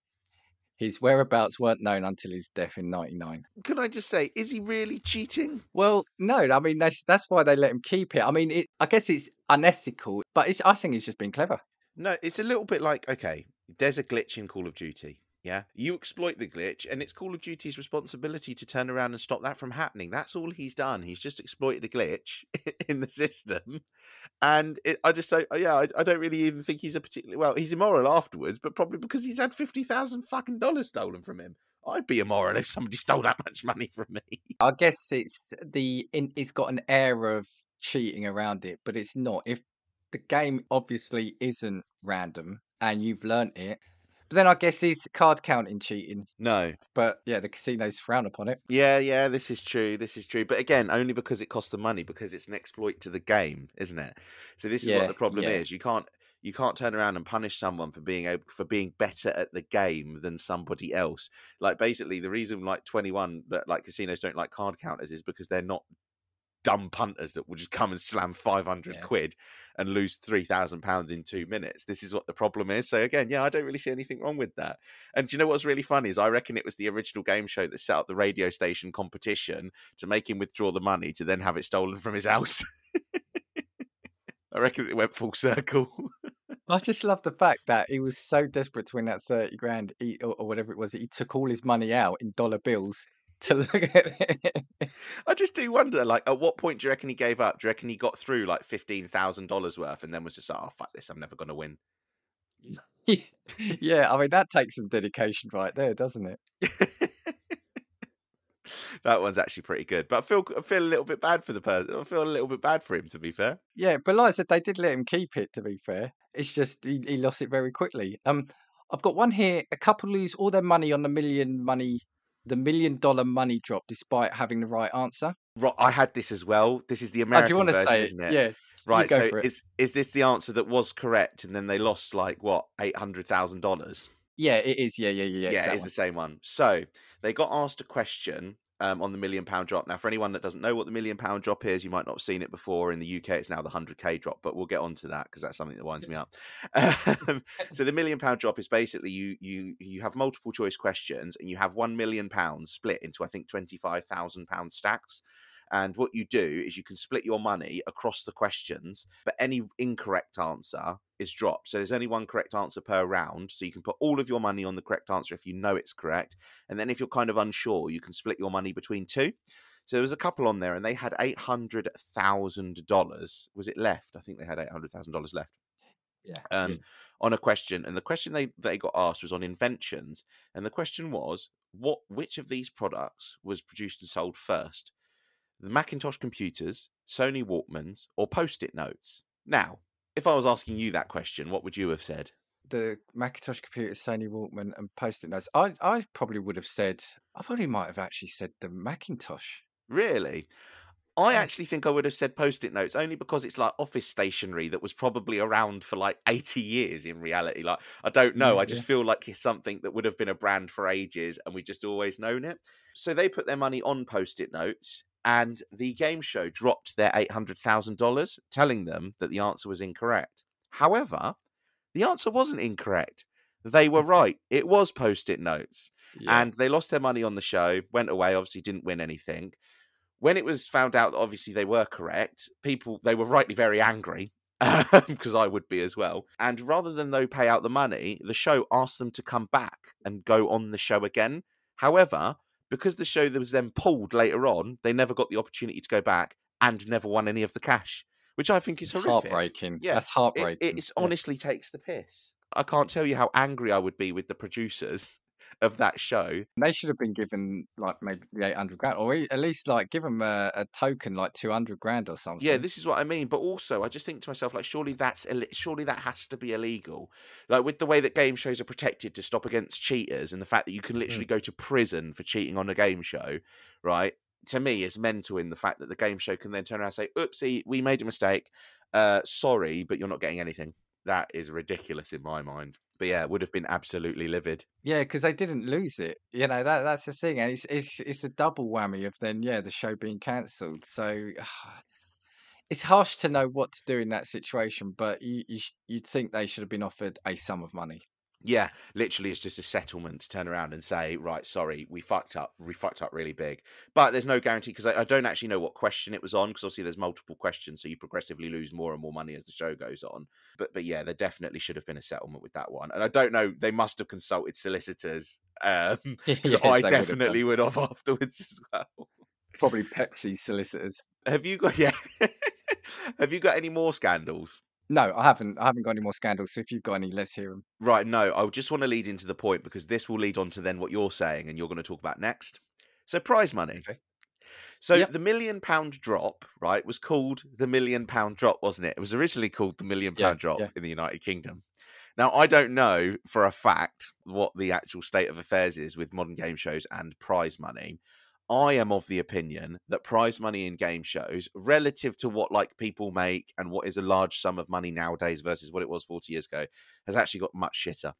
His whereabouts weren't known until his death in 99. Can I just say, is he really cheating? Well, no, I mean, that's, that's why they let him keep it. I mean, it, I guess it's unethical, but it's, I think he's just been clever. No, it's a little bit like okay, there's a glitch in Call of Duty. Yeah, you exploit the glitch, and it's Call of Duty's responsibility to turn around and stop that from happening. That's all he's done. He's just exploited a glitch [LAUGHS] in the system, and it, I just say, yeah, I, I, don't really even think he's a particularly well. He's immoral afterwards, but probably because he's had fifty thousand fucking dollars stolen from him. I'd be immoral if somebody stole that much money from me. [LAUGHS] I guess it's the it's got an air of cheating around it, but it's not. If the game obviously isn't random and you've learnt it. But then I guess is card counting cheating. No. But yeah, the casinos frown upon it. Yeah, yeah, this is true. This is true. But again, only because it costs them money, because it's an exploit to the game, isn't it? So this is Yeah, what the problem yeah. is. You can't you can't turn around and punish someone for being able for being better at the game than somebody else. Like basically the reason like 21 that like casinos don't like card counters is because they're not dumb punters that will just come and slam 500 Yeah. quid and lose 3000 pounds in 2 minutes. This is what the problem is. So again, yeah, I don't really see anything wrong with that. And do you know what's really funny is I reckon it was the original game show that set up the radio station competition to make him withdraw the money to then have it stolen from his house. [LAUGHS] I reckon it went full circle. I just love the fact that he was so desperate to win that 30 grand he, or, or whatever it was. He took all his money out in dollar bills to look at it. I just do wonder, like, at what point do you reckon he gave up? Do you reckon he got through like fifteen thousand dollars worth and then was just like, "Oh fuck this, I'm never going to win." [LAUGHS] yeah, I mean, that takes some dedication right there, doesn't it? [LAUGHS] that one's actually pretty good, but I feel I feel a little bit bad for the person. I feel a little bit bad for him, to be fair. Yeah, but like I said, they did let him keep it. To be fair, it's just he, he lost it very quickly. Um, I've got one here. A couple lose all their money on the million money, the million dollar money drop, despite having the right answer. Right, I had this as well. This is the Oh, do American you want to version, say it? isn't it? Yeah. Right. So is is this the answer that was correct, and then they lost like what eight hundred thousand dollars? Yeah, it is. Yeah, yeah, yeah. Yeah, that it's the same one. So they got asked a question um, on the million pound drop. Now, for anyone that doesn't know what the million pound drop is, you might not have seen it before. In the UK, it's now the 100k drop, but we'll get on to that because that's something that winds me up. [LAUGHS] Um, so the million pound drop is basically you you you have multiple choice questions and you have one million pounds split into I think 25,000 pound stacks. And what you do is you can split your money across the questions, but any incorrect answer is dropped. So there's only one correct answer per round. So you can put all of your money on the correct answer if you know it's correct. And then if you're kind of unsure, you can split your money between two. So there was a couple on there and they had $800,000. Was it left? I think they had $800,000 left Yeah. um, on a question, and the question they they got asked was on inventions, and the question was, what which of these products was produced and sold first, the Macintosh computers, Sony Walkmans, or Post-it notes? Now, if I was asking you that question, what would you have said? the Macintosh computer, Sony Walkman, and Post-it notes. I I probably would have said. I probably might have actually said the Macintosh. Really? I actually think I would have said post-it notes only because it's like office stationery that was probably around for like 80 years in reality. Like I don't know, mm, Yeah, I just feel like it's something that would have been a brand for ages and we just always known it. So they put their money on post-it notes and the game show dropped their $800,000 telling them that the answer was incorrect. However, the answer wasn't incorrect. They were right. It was post-it notes Yeah. and they lost their money on the show, went away, obviously didn't win anything. When it was found out that obviously they were correct, people they were rightly very angry [LAUGHS] because I would be as well. And rather than though pay out the money, the show asked them to come back and go on the show again. However, because the show that was then pulled later on, they never got the opportunity to go back and never won any of the cash, which I think is It's horrific. heartbreaking. Yeah, That's heartbreaking. it it's Yeah. honestly takes the piss. I can't tell you how angry I would be with the producers of that show. They should have been given like maybe the eight hundred grand, or at least like give them a, a token like two hundred grand or something. Yeah, this is what I mean. But also, I just think to myself, like, surely that's Ill- surely that has to be illegal. Like with the way that game shows are protected to stop against cheaters, and the fact that you can literally go to prison for cheating on a game show, right? To me, is mental in the fact that the game show can then turn around and say, "Oopsie, we made a mistake. Uh, sorry, but you're not getting anything." That is ridiculous in my mind. But yeah, would have been absolutely livid. Yeah, because they didn't lose it. You know that that's the thing, and it's it's it's a double whammy of then yeah the show being cancelled. So [SIGHS] it's harsh to know what to do in that situation, but you, you you'd think they should have been offered a sum of money. Yeah, literally, it's just a settlement to turn around and say, right, sorry, we fucked up, we fucked up really big. But there's no guarantee because I, I don't actually know what question it was on because obviously there's multiple questions, so you progressively lose more and more money as the show goes on. But but yeah, there definitely should have been a settlement with that one, and I don't know, they must have consulted solicitors um, [LAUGHS] Yes, I they would have definitely would have afterwards as well. Probably Pepsi solicitors. Have you got [LAUGHS] yeah? have you got any more scandals? No, I haven't. I haven't got any more scandals. So if you've got any, let's hear them. Right, no, I just want to lead into the point because this will lead on to then what you're saying and you're going to talk about next. So, prize money. Okay. So, Yep. the million pound drop, right, was called the million pound drop, wasn't it? It was originally called the million Yeah, drop yeah. in the United Kingdom. Now, I don't know for a fact what the actual state of affairs is with modern game shows and prize money. I am of the opinion that prize money in game shows, relative to what like people make and what is a large sum of money nowadays versus what it was 40 years ago, has actually got much shitter.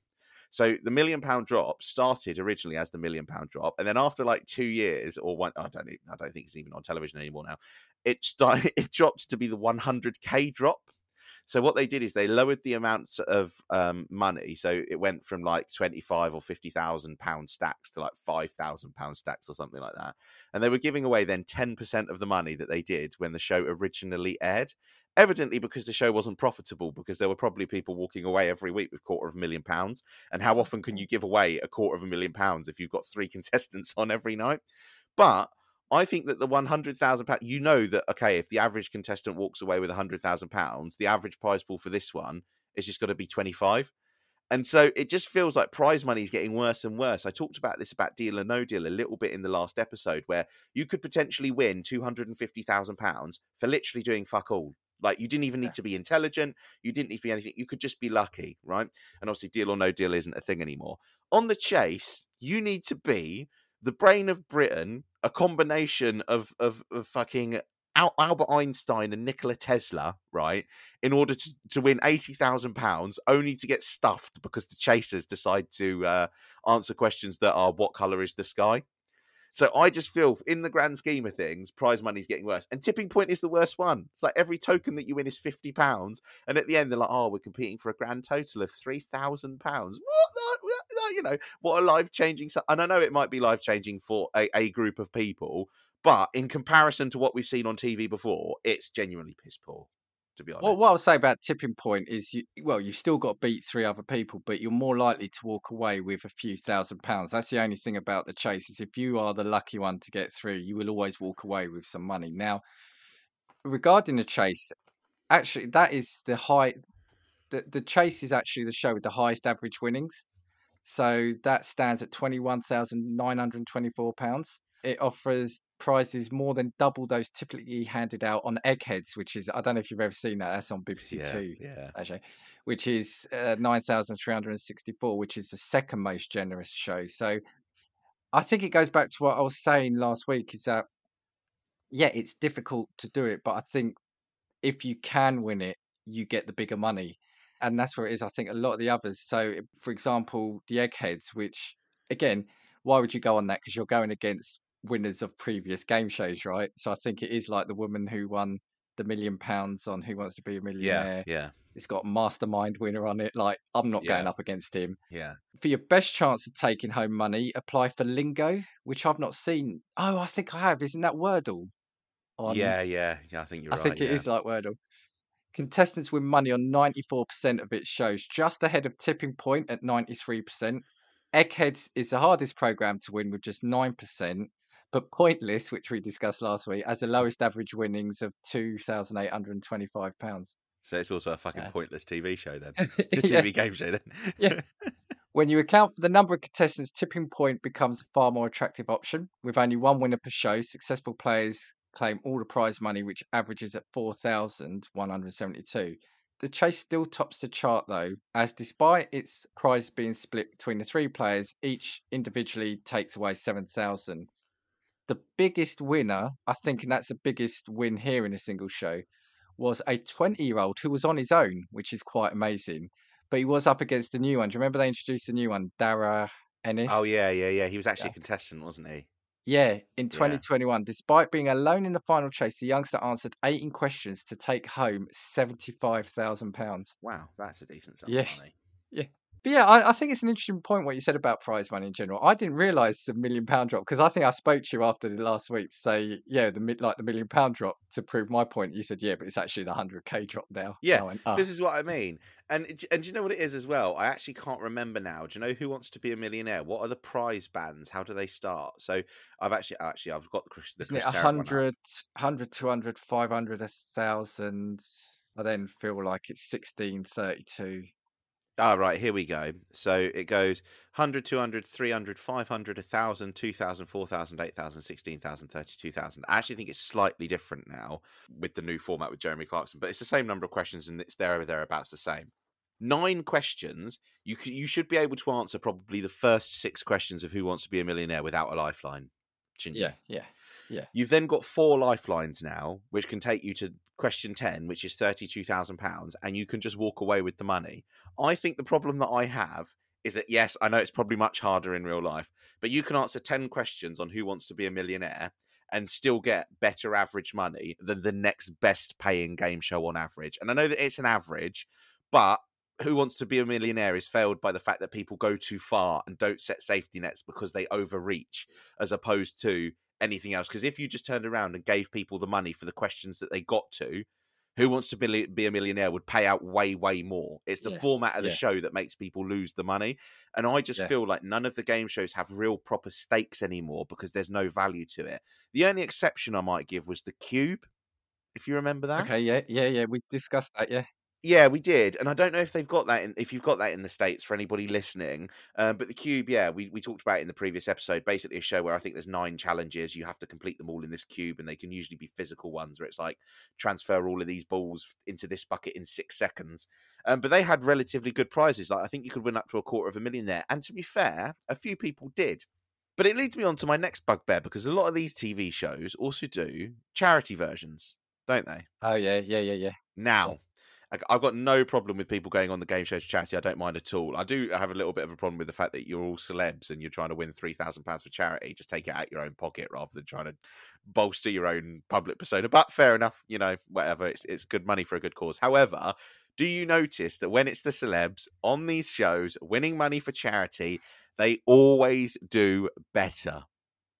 So the million pound drop started originally as the million pound drop, and then after like two years or one, I don't, even, I don't think it's even on television anymore now. It started, [LAUGHS] it dropped to be the 100k drop. So what they did is they lowered the amount of um, money. So it went from like twenty five or fifty thousand pound stacks to like five thousand pound stacks or something like that. And they were giving away then ten percent of the money that they did when the show originally aired. Evidently, because the show wasn't profitable, because there were probably people walking away every week with quarter of a million pounds. And how often can you give away a quarter of a million pounds if you've got three [LAUGHS] contestants on every night? But I think that the one hundred thousand pound, you know that okay, if the average contestant walks away with hundred thousand pounds, the average prize pool for this one is just going to be twenty five. And so it just feels like prize money is getting worse and worse. I talked about this about Deal or No Deal a little bit in the last episode, where you could potentially win two hundred and fifty thousand pounds for literally doing fuck all. Like you didn't even need to be intelligent, you didn't need to be anything. You could just be lucky, right? And obviously, Deal or No Deal isn't a thing anymore. On the chase, you need to be the brain of Britain, a combination of of, of fucking Albert Einstein and Nikola Tesla, right? In order to, to win eighty thousand pounds, only to get stuffed because the chasers decide to uh, answer questions that are "What color is the sky?" So I just feel, in the grand scheme of things, prize money is getting worse, and tipping point is the worst one. It's like every token that you win is fifty pounds, and at the end they're like, "Oh, we're competing for a grand total of three thousand pounds." What? the- You know, what a life changing. And I know it might be life changing for a, a group of people, but in comparison to what we've seen on TV before, it's genuinely piss poor to be honest. Well, what I'll say about tipping point is, you, well, you've still got to beat three other people, but you're more likely to walk away with a few thousand pounds. That's the only thing about the chase is if you are the lucky one to get through, you will always walk away with some money. Now, regarding the chase, actually, that is the high. The, the chase is actually the show with the highest average winnings. So that stands at £21,924. It offers prizes more than double those typically handed out on Eggheads, which is I don't know if you've ever seen that. That's on BBC yeah, Two yeah, actually, which is uh, 9,364, which is the second most generous show. So I think it goes back to what I was saying last week is that, yeah, it's difficult to do it, but I think if you can win it, you get the bigger money. And that's where it is. I think a lot of the others. So, for example, the Eggheads, which again, why would you go on that? Because you're going against winners of previous game shows, right? So I think it is like the woman who won the million pounds on Who Wants to Be a Millionaire yeah, yeah. it's got mastermind winner on it. Like, I'm not going up against him. yeah. For your best chance of taking home money, apply for Lingo, which I've not seen. Oh, I think I have. Isn't that Wordle? On, yeah, yeah, yeah. I think you're I right. think it yeah. is like Wordle. Contestants win money on 94% of its shows, just ahead of Tipping Point at 93%. Eggheads is the hardest program to win with just 9%, But Pointless, which we discussed last week, has the mm. lowest average winnings of two thousand eight hundred and twenty-five pounds. So it's also a fucking Yeah. pointless TV show then. [LAUGHS] [LAUGHS] The TV game show then. Yeah. [LAUGHS] When you account for the number of contestants, tipping point becomes a far more attractive option. With only one winner per show, successful players claim all the prize money, which averages at 4,172. The chase still tops the chart though, as despite its prize being split between the three players, each individually takes away 7,000. The biggest winner, I think, and that's the biggest win here in a single show, was a 20 year old who was on his own, which is quite amazing. But he was up against a new one. Do you remember they introduced a new one, Darragh oh, Ennis? oh yeah, yeah, yeah. He was actually Yeah. a contestant, wasn't he? Yeah, in 2021, despite being alone in the final chase, the youngster answered 18 questions to take home £75,000. Wow, that's a decent sum Yeah. of money. [LAUGHS] But yeah, I, I think it's an interesting point what you said about prize money in general. I didn't realise the million pound drop because I think I spoke to you after the last week to say, yeah, the mid- like the million pound drop to prove my point. You said, yeah, but it's actually the 100k drop now. Yeah, went, "Ah." This is what I mean. And and do you know what it is as well? I actually can't remember now. Do you know who wants to be a millionaire? What are the prize bands? How do they start? So I've actually actually I've got the Chris the Isn't it Chris one 100, 100, 200, 500, 1,000? I then feel like it's 16, 32. Ah, right, here we go. So it goes 100, 200, 300, 500, 1,000, 2,000, 4,000, 8,000, 16,000, 32,000. I actually think it's slightly different now with the new format with Jeremy Clarkson, but it's the same number of questions and it's there or thereabouts the same. Nine questions. You you should be able to answer probably the first six questions of Who Wants to Be a Millionaire without a lifeline. shouldn't? Yeah, yeah. You've then got four lifelines now, which can take you to question 10, which is £32,000, and you can just walk away with the money. I think the problem that I have is that, yes, I know it's probably much harder in real life, but you can answer 10 questions on who wants to be a millionaire and still get better average money than the next best paying game show on average. And I know that it's an average, but who wants to be a millionaire is failed by the fact that people go too far and don't set safety nets because they overreach as opposed to anything else. Because if you just turned around and gave people the money for the questions that they got to, who wants to be, be a millionaire would pay out way, way more. It's the Yeah, format of the yeah. show that makes people lose the money. And I just Yeah. feel like none of the game shows have real proper stakes anymore because there's no value to it. The only exception I might give was the cube. If you remember that, Okay, yeah, yeah, yeah. We discussed that, yeah. Yeah, we did, and I don't know if they've got that. In, if you've got that in the states for anybody listening, um, but the cube, yeah, we, we talked about it in the previous episode. Basically, a show where I think there's nine challenges. You have to complete them all in this cube, and they can usually be physical ones where it's like transfer all of these balls into this bucket in six seconds. Um, but they had relatively good prizes. Like I think you could win up to a quarter of a million there. And to be fair, a few people did. But it leads me on to my next bugbear because a lot of these TV shows also do charity versions, don't they? Oh, yeah, yeah, yeah, yeah. Now, I've got no problem with people going on the game shows for charity. I don't mind at all. I do have a little bit of a problem with the fact that you're all celebs and you're trying to win three thousand pounds for charity. Just take it out your own pocket rather than trying to bolster your own public persona. But fair enough, you know, whatever. It's it's good money for a good cause. However, do you notice that when it's the celebs on these shows winning money for charity, they always do better.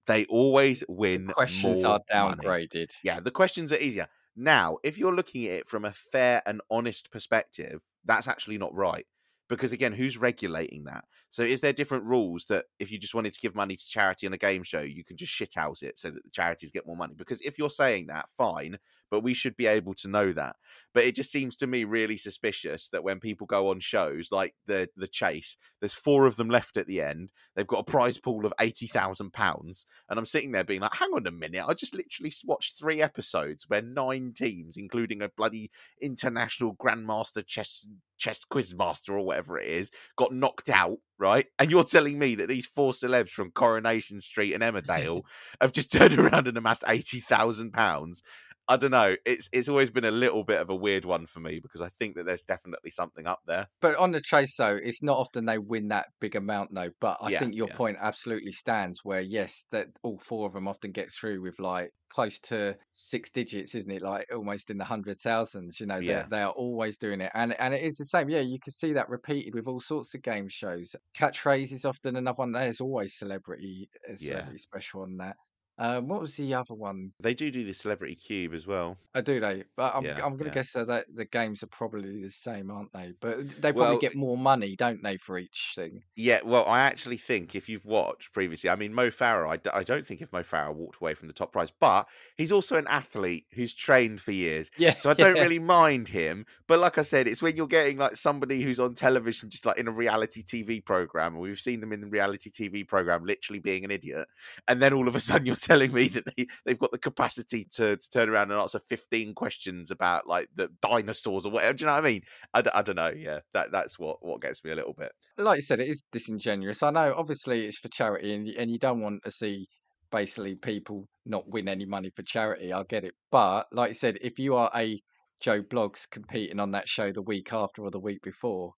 They always win. The questions are money. downgraded. Yeah, the questions are easier. Now, if you're looking at it from a fair and honest perspective, that's actually not right. Because again, who's regulating that? So is there different rules that if you just wanted to give money to charity on a game show, you can just shit out it so that the charities get more money? Because if you're saying that, fine, but we should be able to know that. But it just seems to me really suspicious that when people go on shows like the the chase, there's four of them left at the end. They've got a prize pool of eighty thousand pounds, and I'm sitting there being like, "Hang on a minute! I just literally watched three episodes where nine teams, including a bloody international grandmaster chess chess quizmaster or whatever it is, got knocked out." Right, and you're telling me that these four celebs from Coronation Street and Emmerdale [LAUGHS] have just turned [LAUGHS] around and amassed eighty thousand pounds. I don't know. It's it's always been a little bit of a weird one for me because I think that there's definitely something up there. But on the chase, though, it's not often they win that big amount, though. But I Yeah, think your yeah. point absolutely stands. Where yes, that all four of them often get through with like close to six digits, isn't it? Like almost in the hundred thousands. You know, Yeah. they are always doing it, and and it is the same. Yeah, you can see that repeated with all sorts of game shows. Catchphrase is often another one. There's always celebrity, uh, celebrity special on that. Um, what was the other one? They do do the Celebrity Cube as well. Oh, do they? But I'm Yeah, I'm going to yeah. guess that that the games are probably the same, aren't they? But they probably Well, get more money, don't they, for each thing? Yeah, well, I actually think if you've watched previously, I mean, Mo Farah, I, d- I don't think if Mo Farah walked away from the top prize, but he's also an athlete who's trained for years. Yeah. So I [LAUGHS] don't yeah. really mind him. But like I said, it's when you're getting like somebody who's on television, just like in a reality TV program, and we've seen them in the reality TV program literally being an idiot. And then all of a sudden you're telling me that they, they've got the capacity to, to turn around and answer 15 questions about like the dinosaurs or whatever. Do you know what I mean? I, I don't know. Yeah, that that's what, what gets me a little bit. like you said, it is disingenuous. I know, obviously, it's for charity, and and you don't want to see basically people not win any money for charity. I get it, but like you said, if you are a Joe Bloggs competing on that show the week after or the week before,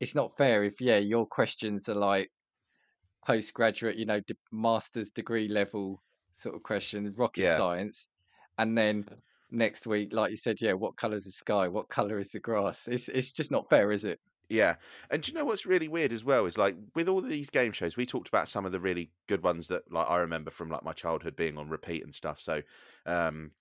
it's not fair. If yeah, your questions are like postgraduate, you know, master's degree level sort of question, rocket Yeah. science, and then next week, like you said, yeah, what colour is the sky? What colour is the grass? It's it's just not fair, is it? Yeah. And do you know what's really weird as well is like with all these game shows, we talked about some of the really good ones that like I remember from like my childhood being on repeat and stuff. So um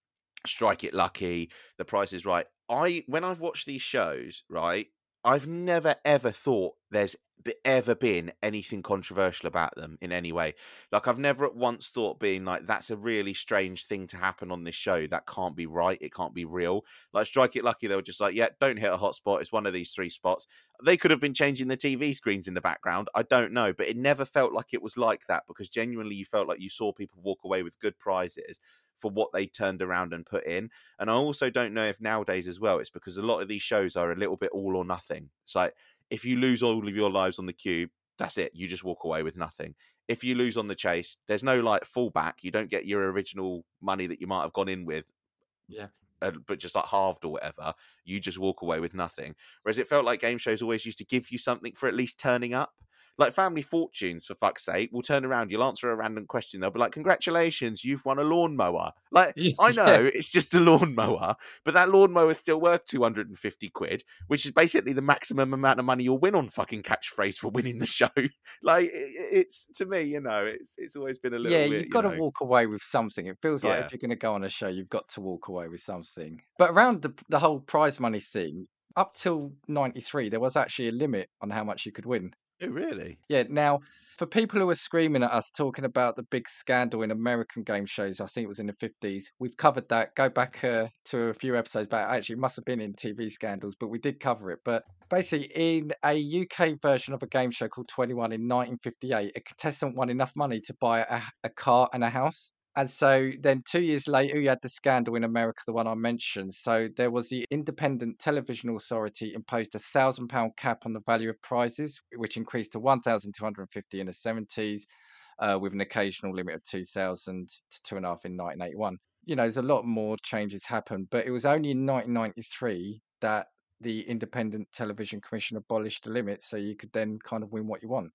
Strike It Lucky, The Price is Right. I when I've watched these shows, right, I've never ever thought there's ever been anything controversial about them in any way. Like I've never at once thought being like that's a really strange thing to happen on this show. That can't be right. It can't be real. Like Strike It Lucky, they were just like, yeah, don't hit a hot spot. It's one of these three spots. They could have been changing the TV screens in the background. I don't know, but it never felt like it was like that because genuinely you felt like you saw people walk away with good prizes for what they turned around and put in. And I also don't know if nowadays as well, it's because a lot of these shows are a little bit all or nothing. It's like if you lose all of your lives on the cube, that's it. You just walk away with nothing. If you lose on the chase, there's no like fallback. You don't get your original money that you might have gone in with Yeah. uh, but just like halved or whatever, you just walk away with nothing. Whereas it felt like game shows always used to give you something for at least turning up. Like Family Fortunes, for fuck's sake, will turn around, you'll answer a random question, they'll be like, Congratulations, you've won a lawnmower. Like, [LAUGHS] Yeah. I know it's just a lawnmower, but that lawnmower is still worth 250 quid, which is basically the maximum amount of money you'll win on fucking catchphrase for winning the [LAUGHS] show. Like, it- it's to me, you know, it's it's always been a little yeah, bit. you've got to you know, walk away with something. It feels like Yeah. if you're going to go on a show, you've got to walk away with something. But around the the whole prize money thing, up till '93, there was actually a limit on how much you could win. Oh, really? Yeah. Now, for people who are screaming at us talking about the big scandal in American game shows, I think it was in the 50s. We've covered that. Go back uh, to a few episodes back. Actually, it must have been in TV scandals, but we did cover it. But basically, in a UK version of a game show called 21 in 1958, a contestant won enough money to buy a, a car and a house. And so then two years later, you had the scandal in America, the one I mentioned. So there was the Independent Television Authority imposed a thousand pound cap on the value of prizes, which increased to 1,250 in the 70s, uh, with an occasional limit of 2,000 to two and a half in 1981. You know, there's a lot more changes happened, but it was only in 1993 that the Independent Television Commission abolished the limit, so you could then kind of win what you want.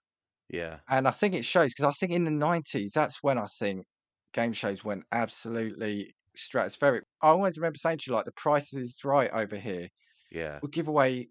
Yeah. And I think it shows because I think in the 90s, that's when I think game shows went absolutely stratospheric. I always remember saying to you, like, the price is right over here. Yeah. Would give away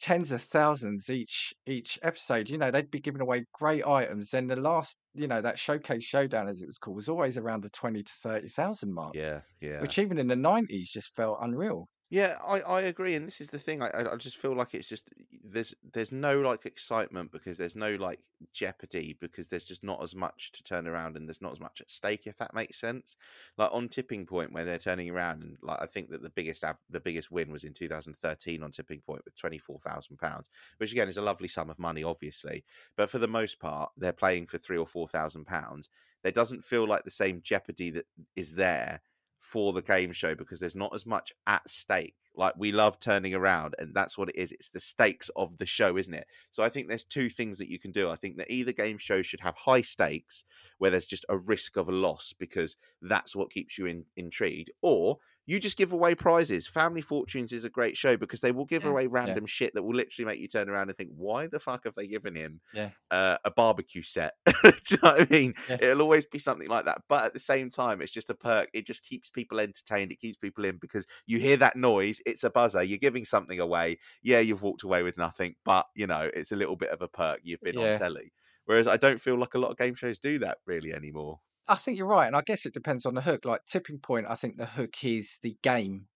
tens of thousands each each episode. You know, they'd be giving away great items. And the last, you know, that showcase showdown, as it was called, was always around the 20 to 30,000 mark, Yeah. Yeah. which even in the 90s just felt unreal. Yeah, I, I agree, and this is the thing. I I just feel like it's just there's there's no like excitement because there's no like jeopardy because there's just not as much to turn around and there's not as much at stake if that makes sense. Like on Tipping Point where they're turning around and like I think that the biggest av- the biggest win was in 2013 on Tipping Point with twenty four thousand pounds, which again is a lovely sum of money, obviously. But for the most part, they're playing for three or four thousand pounds. There doesn't feel like the same jeopardy that is there for the game show because there's not as much at stake. Like we love turning around, and that's what it is. It's the stakes of the show, isn't it? So I think there's two things that you can do. I think that either game show should have high stakes where there's just a risk of a loss because that's what keeps you in, intrigued, or you just give away prizes. Family Fortunes is a great show because they will give Yeah, away yeah. random shit that will literally make you turn around and think, why the fuck have they given him Yeah. uh, a barbecue set? [LAUGHS] Do you know what I mean? Yeah. It'll always be something like that. But at the same time, it's just a perk. It just keeps people entertained. It keeps people in because you hear that noise. It's a buzzer. You're giving something away. Yeah, you've walked away with nothing, but you know, it's a little bit of a perk. You've been Yeah. on telly. Whereas I don't feel like a lot of game shows do that really anymore. I think you're right, and I guess it depends on the hook. Like tipping point, I think the hook is the game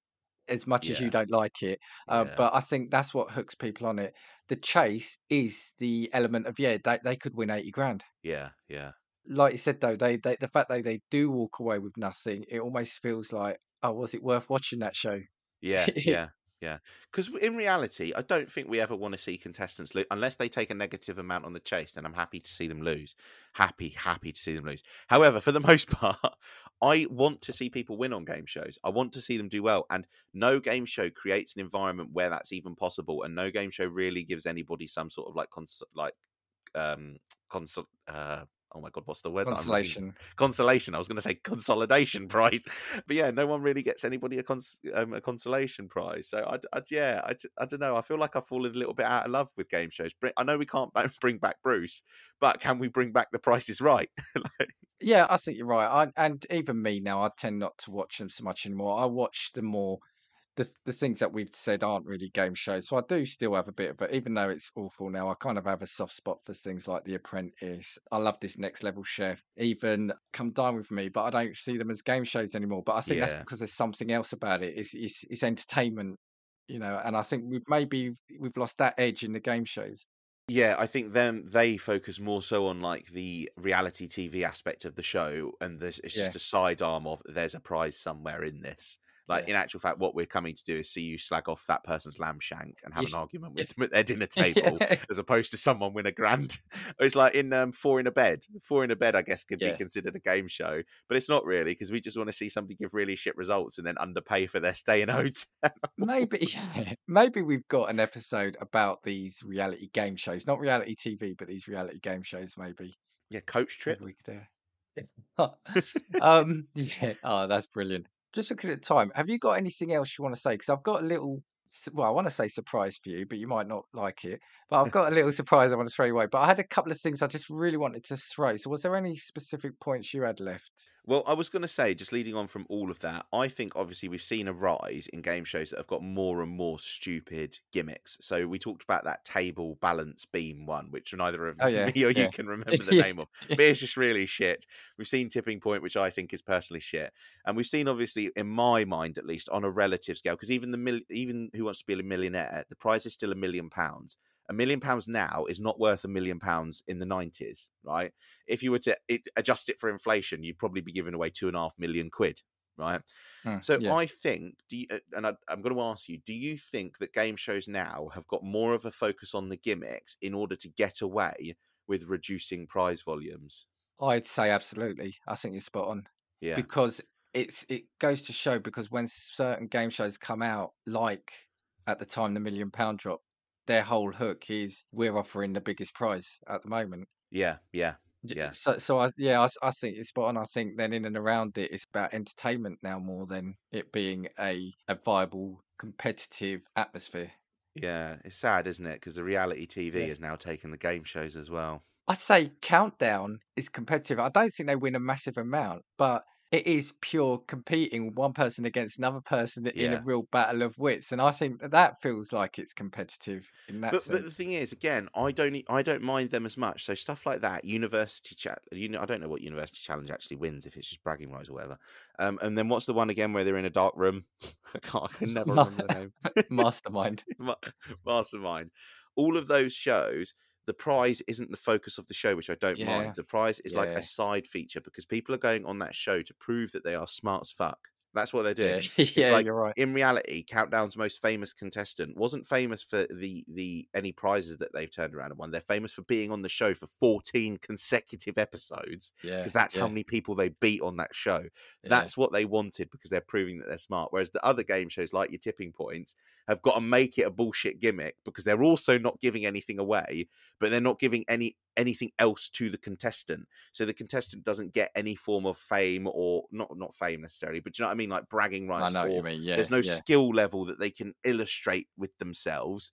as much as you don't like it. Uh, yeah, but I think that's what hooks people on it. The chase is the element of yeah, they they could win eighty grand. yeah, yeah. Like you said though, they, they the fact that they do walk away with nothing, it almost feels like oh, was it worth watching that show? [LAUGHS] Yeah, yeah, yeah. Because in reality, I don't think we ever want to see contestants lose unless they take a negative amount on the chase. Then I'm happy to see them lose. Happy, happy to see them lose. However, for the [LAUGHS] most part, I want to see people win on game shows. I want to see them do well, and no game show creates an environment where that's even possible. And no game show really gives anybody some sort of like cons- like um consol uh oh my god what's the word Consolation. consolation. I was going to say consolidation [LAUGHS] prize, but yeah, no one really gets anybody a, cons- um, a consolation prize. So I, I yeah, I, I don't know. I feel like I've fallen a little bit out of love with game shows. I know we can't bring back Bruce, but can we bring back the Price is Right? [LAUGHS] like, Yeah, I think you're right. I, and even me now, I tend not to watch them so much anymore. I watch the more the the things that we've said aren't really game shows. So I do still have a bit of it, even though it's awful now. I kind of have a soft spot for things like The Apprentice. I love this Next Level Chef. Even Come Dine with Me, but I don't see them as game shows anymore. But I think that's because there's something else about it. It's it's, it's entertainment, you know. And I think we've maybe we've lost that edge in the game shows. yeah. I think them they focus more so on like the reality TV aspect of the show, and this it's Yeah, just a sidearm of there's a prize somewhere in this. Like yeah, in actual fact, what we're coming to do is see you slag off that person's lamb shank and have an argument with them at their dinner [LAUGHS] table, as opposed to someone win a grand. [LAUGHS] It's like in um, Four in a Bed. Four in a Bed, I guess, could be considered a game show, but it's not really because we just want to see somebody give really shit results and then underpay for their stay in a hotel. Maybe, [LAUGHS] maybe we've got an episode about these reality game shows, not reality TV, but these reality game shows. Maybe, yeah, coach maybe trip. we could do. um, yeah. Oh, that's brilliant. Just looking at the time, have you got anything else you want to say? Because I've got a little, well, I want to say surprise for you, but you might not like it. But I've [LAUGHS] got a little surprise I want to throw you away. But I had a couple of things I just really wanted to throw. So, was there any specific points you had left? Well, I was going to say, just leading on from all of that, I think obviously we've seen a rise in game shows that have got more and more stupid gimmicks. So we talked about that table balance beam one, which neither of Oh [LAUGHS] yeah, me or you can [LAUGHS] remember the name of, but it's just really shit. We've seen Tipping Point, which I think is personally shit, and we've seen obviously, in my mind at least, on a relative scale, because even the mil- even Who Wants to Be a Millionaire, the prize is still a million pounds. A million pounds now is not worth a million pounds in the nineties, right? if you were to it, adjust it for inflation, you'd probably be giving away two and a half million quid, right? Mm, So yeah. I think, do you, and I, I'm going to ask you, do you think that game shows now have got more of a focus on the gimmicks in order to get away with reducing prize volumes? I'd say absolutely. I think you're spot on. Yeah, because it's it goes to show because when certain game shows come out, like at the time the million pound drop, their whole hook is we're offering the biggest prize at the moment. yeah, yeah, yeah, So, so I yeah, I, I think it's spot on. I think then in and around it, it's about entertainment now more than it being a a viable competitive atmosphere. yeah. It's sad, isn't it? Because the reality TV Yeah. has now taken the game shows as well. I'd say Countdown is competitive. I don't think they win a massive amount, but it is pure competing one person against another person in a real battle of wits, and I think that that feels like it's competitive in that But, but the thing is, again, I don't i don't mind them as much. So stuff like that, university chat. You know, I don't know what university challenge actually wins if it's just bragging rights or whatever. Um, and then what's the one again where they're in a dark room? [LAUGHS] I can't. I can [LAUGHS] never remember the name. [LAUGHS] Mastermind. Mastermind. All of those shows, the prize isn't the focus of the show, which I don't Yeah, mind. The prize is like a side feature because people are going on that show to prove that they are smart as fuck. That's what they're doing. yeah, [LAUGHS] It's yeah. like You're right. in reality, Countdown's most famous contestant wasn't famous for the the any prizes that they've turned around and won. They're famous for being on the show for 14 consecutive episodes Yeah, because that's how many people they beat on that show. yeah. That's what they wanted because they're proving that they're smart. Whereas the other game shows like your tipping points have got to make it a bullshit gimmick because they're also not giving anything away, but they're not giving any anything else to the contestant. So the contestant doesn't get any form of fame or not not fame necessarily, but do you know what I mean? Like bragging rights. I know what you mean. Yeah, there's no yeah. skill level that they can illustrate with themselves.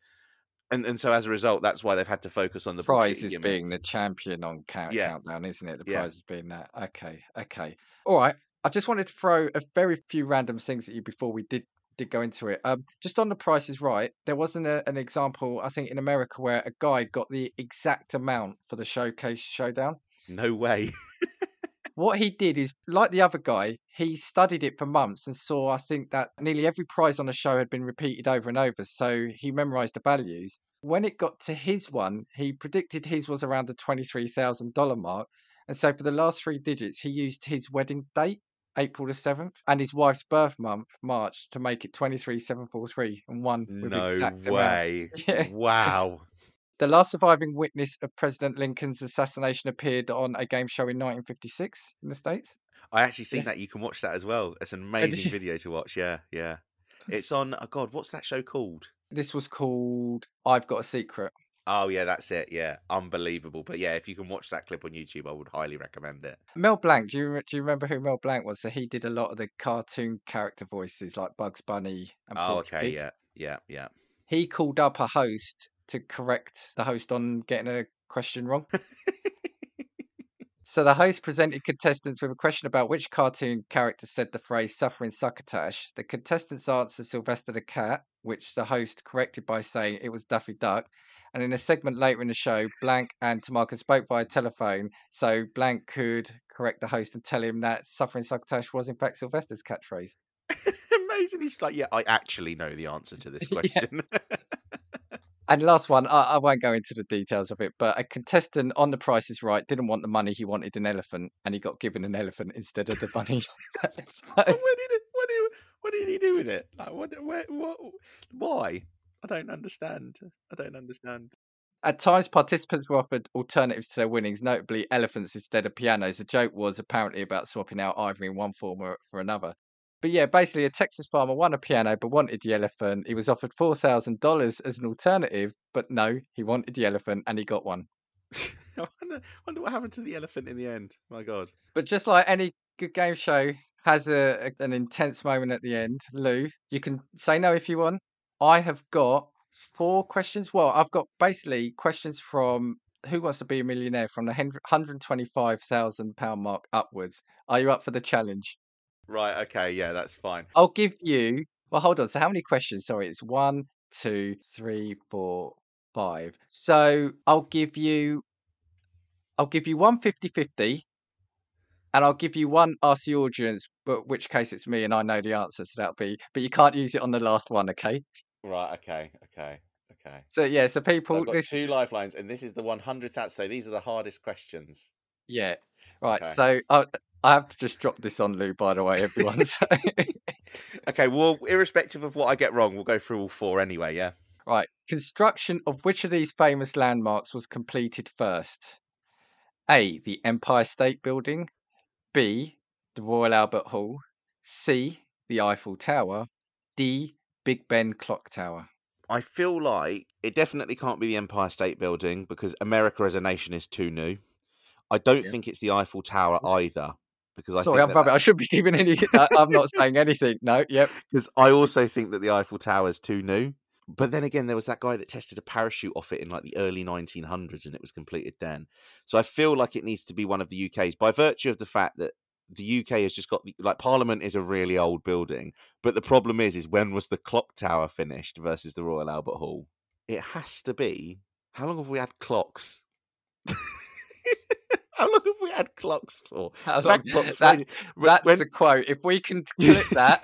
And and so as a result, that's why they've had to focus on the prize is gimmick. being the champion on count Yeah, countdown, isn't it? The yeah. prize is being that. Okay, okay. All right. I just wanted to throw a very few random things at you before we did did go into it. Um, just on the Price is Right, there wasn't a, an example I think in America where a guy got the exact amount for the showcase showdown. No way. [LAUGHS] What he did is, like the other guy, he studied it for months and saw, I think, that nearly every prize on the show had been repeated over and over. So he memorized the values. When it got to his one, he predicted his was around the $23,000 mark. And so for the last three digits, he used his wedding date, April the 7th, and his wife's birth month, March, to make it 23743 and one with No exact way. [LAUGHS] Yeah. Wow. The last surviving witness of President Lincoln's assassination appeared on a game show in 1956 in the States. I actually seen Yeah. that. You can watch that as well. It's an amazing [LAUGHS] video to watch. Yeah, yeah. It's on. Oh God, what's that show called? This was called I've Got a Secret. Oh yeah, that's it. Yeah, unbelievable. But yeah, if you can watch that clip on YouTube, I would highly recommend it. Mel Blanc, do you do you remember who Mel Blanc was? So he did a lot of the cartoon character voices like Bugs Bunny and Oh, Porky okay. Pig. Yeah, yeah, yeah. He called up a host to correct the host on getting a question wrong. So the host presented contestants with a question about which cartoon character said the phrase suffering succotash. The contestants answered Sylvester the cat, which the host corrected by saying it was Daffy Duck. And in a segment later in the show, Blanc and Tamarka spoke via telephone, so Blanc could correct the host and tell him that suffering succotash was in fact Sylvester's catchphrase. [LAUGHS] Amazing. He's like, yeah, I actually know the answer to this [LAUGHS] question. [LAUGHS] And last one, I, I won't go into the details of it, but a contestant on The Price is Right didn't want the money, he wanted an elephant, and he got given an elephant instead of the money. So- what did what did what did he do with it? Like, what, where, what, why? I don't understand. I don't understand. At times, participants were offered alternatives to their winnings, notably elephants instead of pianos. The joke was apparently about swapping out ivory in one form or for another. But yeah, basically, a Texas farmer won a piano but wanted the elephant. He was offered $4,000 as an alternative, but no, he wanted the elephant and he got one. [LAUGHS] I wonder, wonder what happened to the elephant in the end. My God. But just like any good game show has a, a- an intense moment at the end, Lou, you can say no if you want. I have got four questions. Well, I've got basically questions from Who Wants to Be a Millionaire from the hundred twenty-five thousand pound mark upwards. Are you up for the challenge? Right. Okay. Yeah, that's fine. I'll give you. Well, hold on. So, how many questions? Sorry, it's one, two, three, four, five. So, I'll give you. I'll give you one 50 50 and I'll give you one ask the audience, but which case it's me and I know the answer. So that'll be, but you can't use it on the last one, okay? Right. Okay. Okay. Okay. So yeah, so So people, I've got this, two lifelines, and this is the one hundredth out. So these are the hardest questions. yeah, right. Okay. So I, I have to just drop this on Lou, by the way, everyone. [LAUGHS] So, [LAUGHS] Okay. Well, irrespective of what I get wrong, we'll go through all four anyway. Yeah. right, construction of which of these famous landmarks was completed first? A. The Empire State Building. B. The Royal Albert Hall. C. The Eiffel Tower. D. Big Ben Clock Tower. I feel like it definitely can't be the Empire State Building because America as a nation is too new. I don't Yeah. think it's the Eiffel Tower either because I Sorry, I'm that. I shouldn't be giving any. I'm not saying anything. No, yep. because I also think that the Eiffel Tower is too new. But then again, there was that guy that tested a parachute off it in like the early 1900s, and it was completed then. So I feel like it needs to be one of the UK's by virtue of the fact that the UK has just got the, like Parliament is a really old building. But the problem is, is when was the clock tower finished versus the Royal Albert Hall? It has to be. How long have we had clocks? [LAUGHS] How long have we had clocks for? How long? clocks [LAUGHS] That's, ages. When- that's when- the quote. If we can [LAUGHS] clip that,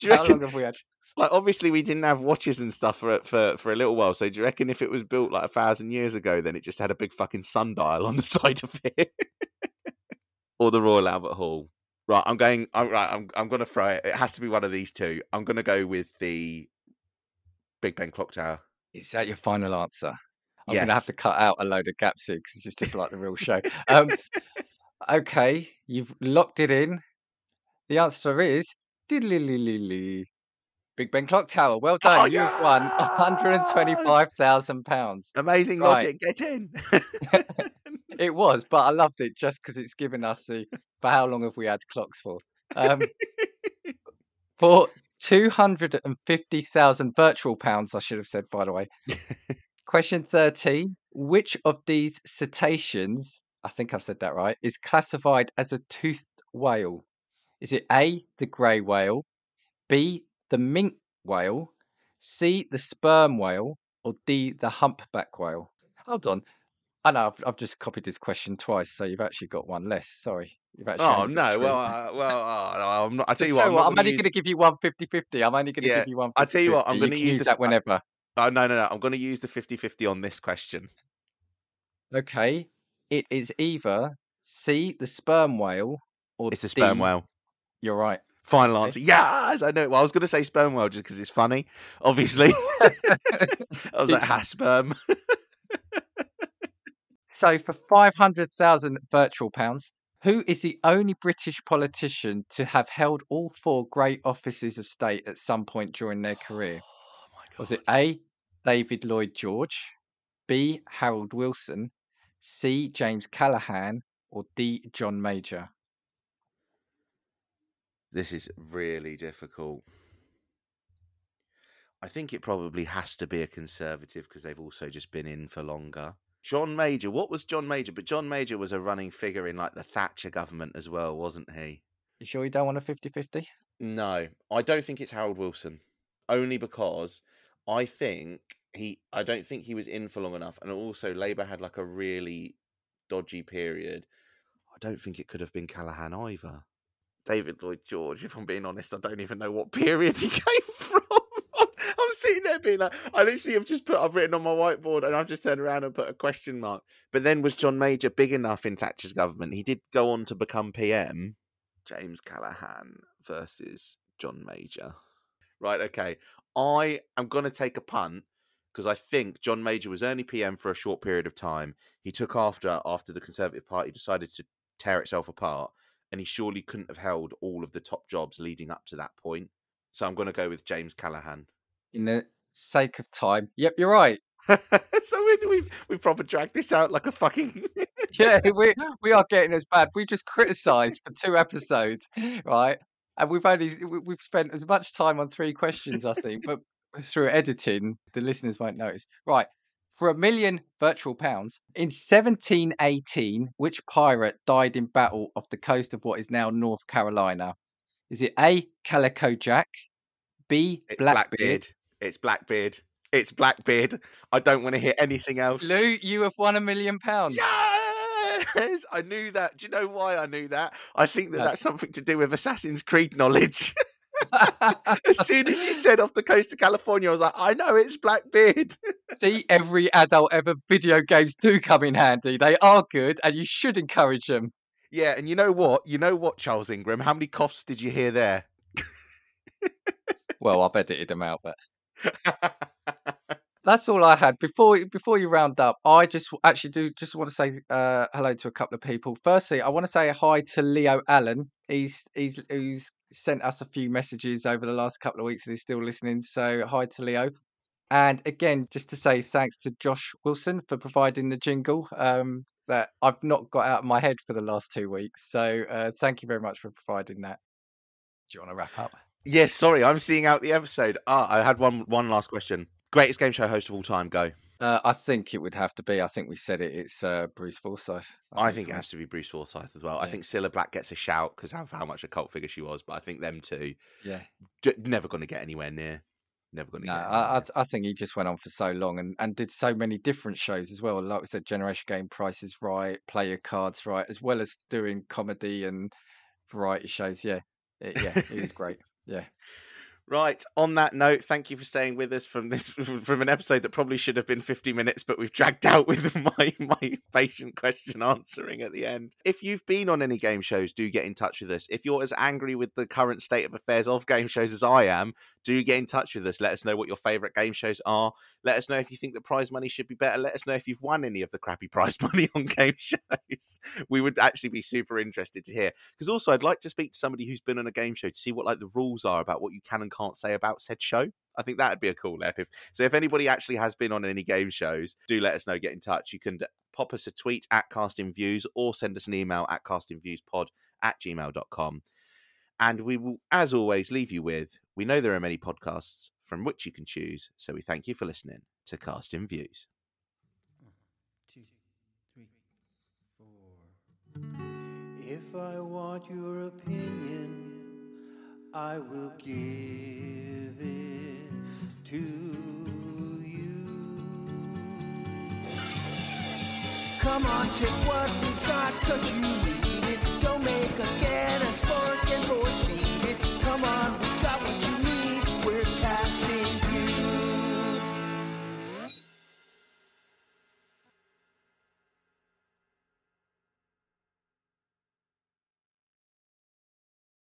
Do you how long have we had? like obviously we didn't have watches and stuff for for for a little while. So do you reckon if it was built like a thousand years ago, then it just had a big fucking sundial on the side of it, or the Royal Albert Hall? Right, I'm going. I'm right. I'm I'm going to throw it. It has to be one of these two. I'm going to go with the Big Ben Clock Tower. Is that your final answer? I'm going to have to cut out a load of gaps here because it's just like the real show. Um, [LAUGHS] okay, you've locked it in. The answer is diddly-ly-ly-ly. Big Ben Clock Tower. Well done. Oh, You've won £125,000. Amazing Right. logic. Get in. [LAUGHS] [LAUGHS] It was, but I loved it just because it's given us the for how long have we had clocks for? Um, for two hundred and fifty thousand virtual pounds, I should have said, by the way. [LAUGHS] Question thirteen: Which of these cetaceans, I think I've said that right, is classified as a toothed whale? Is it A, the grey whale, B, the minke whale, C, the sperm whale, or D, the humpback whale? Hold on. I know I've, I've just copied this question twice, so you've actually got one less. Sorry. You've actually Oh no! Well, uh, well, oh, no, I'm not. I tell you what, I'm, what, I'm only use- going to give you one 50-50. I'm only going to Yeah, give you one I tell you what, I'm gonna use use the- that whenever. Oh no, no, no! I'm going to use the 50-50 on this question. Okay. It is either C, the sperm whale, or It's the sperm D, whale. You're right. Final answer. Yes, I know. Well, I was going to say sperm whale just because it's funny. Obviously, [LAUGHS] I was like, [LAUGHS] ha, sperm. [LAUGHS] So for 500,000 virtual pounds, who is the only British politician to have held all four great offices of state at some point during their [SIGHS] career? Oh my god. Was it A, David Lloyd George, B, Harold Wilson, C, James Callaghan, or D, John Major? This is really difficult. I think it probably has to be a conservative because they've also just been in for longer. John Major, what was John Major? But John Major was a running figure in like the Thatcher government as well, wasn't he? You sure you don't want a 50 50? No, I don't think it's Harold Wilson. Only because I think he I don't think he was in for long enough. And also Labour had like a really dodgy period. I don't think it could have been Callaghan either. David Lloyd George, if I'm being honest, I don't even know what [LAUGHS] period he came from. Sitting there being like, I literally have just put, I've written on my whiteboard and I've just turned around and put a question mark. But then was John Major big enough in Thatcher's government? He did go on to become PM. James Callaghan versus John Major. Right, okay. I am going to take a punt because I think John Major was only PM for a short period of time. He took after after the Conservative Party decided to tear itself apart, and he surely couldn't have held all of the top jobs leading up to that point. So I'm going to go with James Callaghan. In the sake of time. Yep, you're right. [LAUGHS] so we, we've we've proper dragged this out like a fucking [LAUGHS] yeah, we we are getting as bad. We just criticised for two episodes, right? And we've only we- we've spent as much time on three questions, I think, but through editing, the listeners won't notice. Right. For a million virtual pounds, in 1718, which pirate died in battle off the coast of what is now North Carolina? Is it A. Calico Jack, B. Blackbeard? Blackbeard. It's Blackbeard. It's Blackbeard. I don't want to hear anything else. Lou, you have won a million pounds. Yes, I knew that. Do you know why I knew that? I think that No. that's something to do with Assassin's Creed knowledge. [LAUGHS] as soon as you said off the coast of California, I was like, I know it's Blackbeard. [LAUGHS] See, every adult ever video games do come in handy. They are good, and you should encourage them. yeah, and you know what? You know what, Charles Ingram? How many coughs did you hear there? [LAUGHS] Well, I've edited them out, but [LAUGHS] that's all I had. Before before you round up, I just actually do just want to say uh, hello to a couple of people. Firstly, I want to say hi to Leo Allen. He's he's who's sent us a few messages over the last couple of weeks and he's still listening. So hi to Leo. And again, just to say thanks to Josh Wilson for providing the jingle um, that I've not got out of my head for the last two weeks. So uh, thank you very much for providing that. Do you want to wrap up? Yes, sorry, I'm seeing out the episode. Ah, I had one one last question. Greatest game show host of all time, go. Uh, I think it would have to be. I think we said it. It's uh, Bruce Forsyth. I think it has to be Bruce Forsyth as well. I think Cilla Black gets a shout because of how much a cult figure she was, but I think them two Yeah. d- never going to get anywhere near. Never going to No, get. I, I. I think he just went on for so long and, and did so many different shows as well. Like we said, Generation Game, Prices Right, Play Your Cards Right, as well as doing comedy and variety shows. Yeah, it, yeah, he was great. Yeah, Right. On that note, thank you for staying with us from this [LAUGHS] from an episode that probably should have been 50 minutes, but we've dragged out with [LAUGHS] my my patient question answering at the end. If you've been on any game shows, do get in touch with us. If you're as angry with the current state of affairs of game shows as I am, do get in touch with us. Let us know what your favourite game shows are. Let us know if you think the prize money should be better. Let us know if you've won any of the crappy [LAUGHS] prize money on game [LAUGHS] shows. We would actually be super interested to hear. Because also, I'd like to speak to somebody who's been on a game show to see what like the rules are about what you can and can't say about said show. I think that'd be a cool ep. If, so if anybody actually has been on any game shows, do let us know. Get in touch. You can pop us a tweet at Casting Views or send us an email at castingviewspod at gmail.com. And we will, as always, leave you with we know there are many podcasts from which you can choose. So we thank you for listening to Casting Views. Uh-huh. four. If I want your opinion, I will give it to you. Come on, check what we got, cause you need it. Don't make us get a. Come on,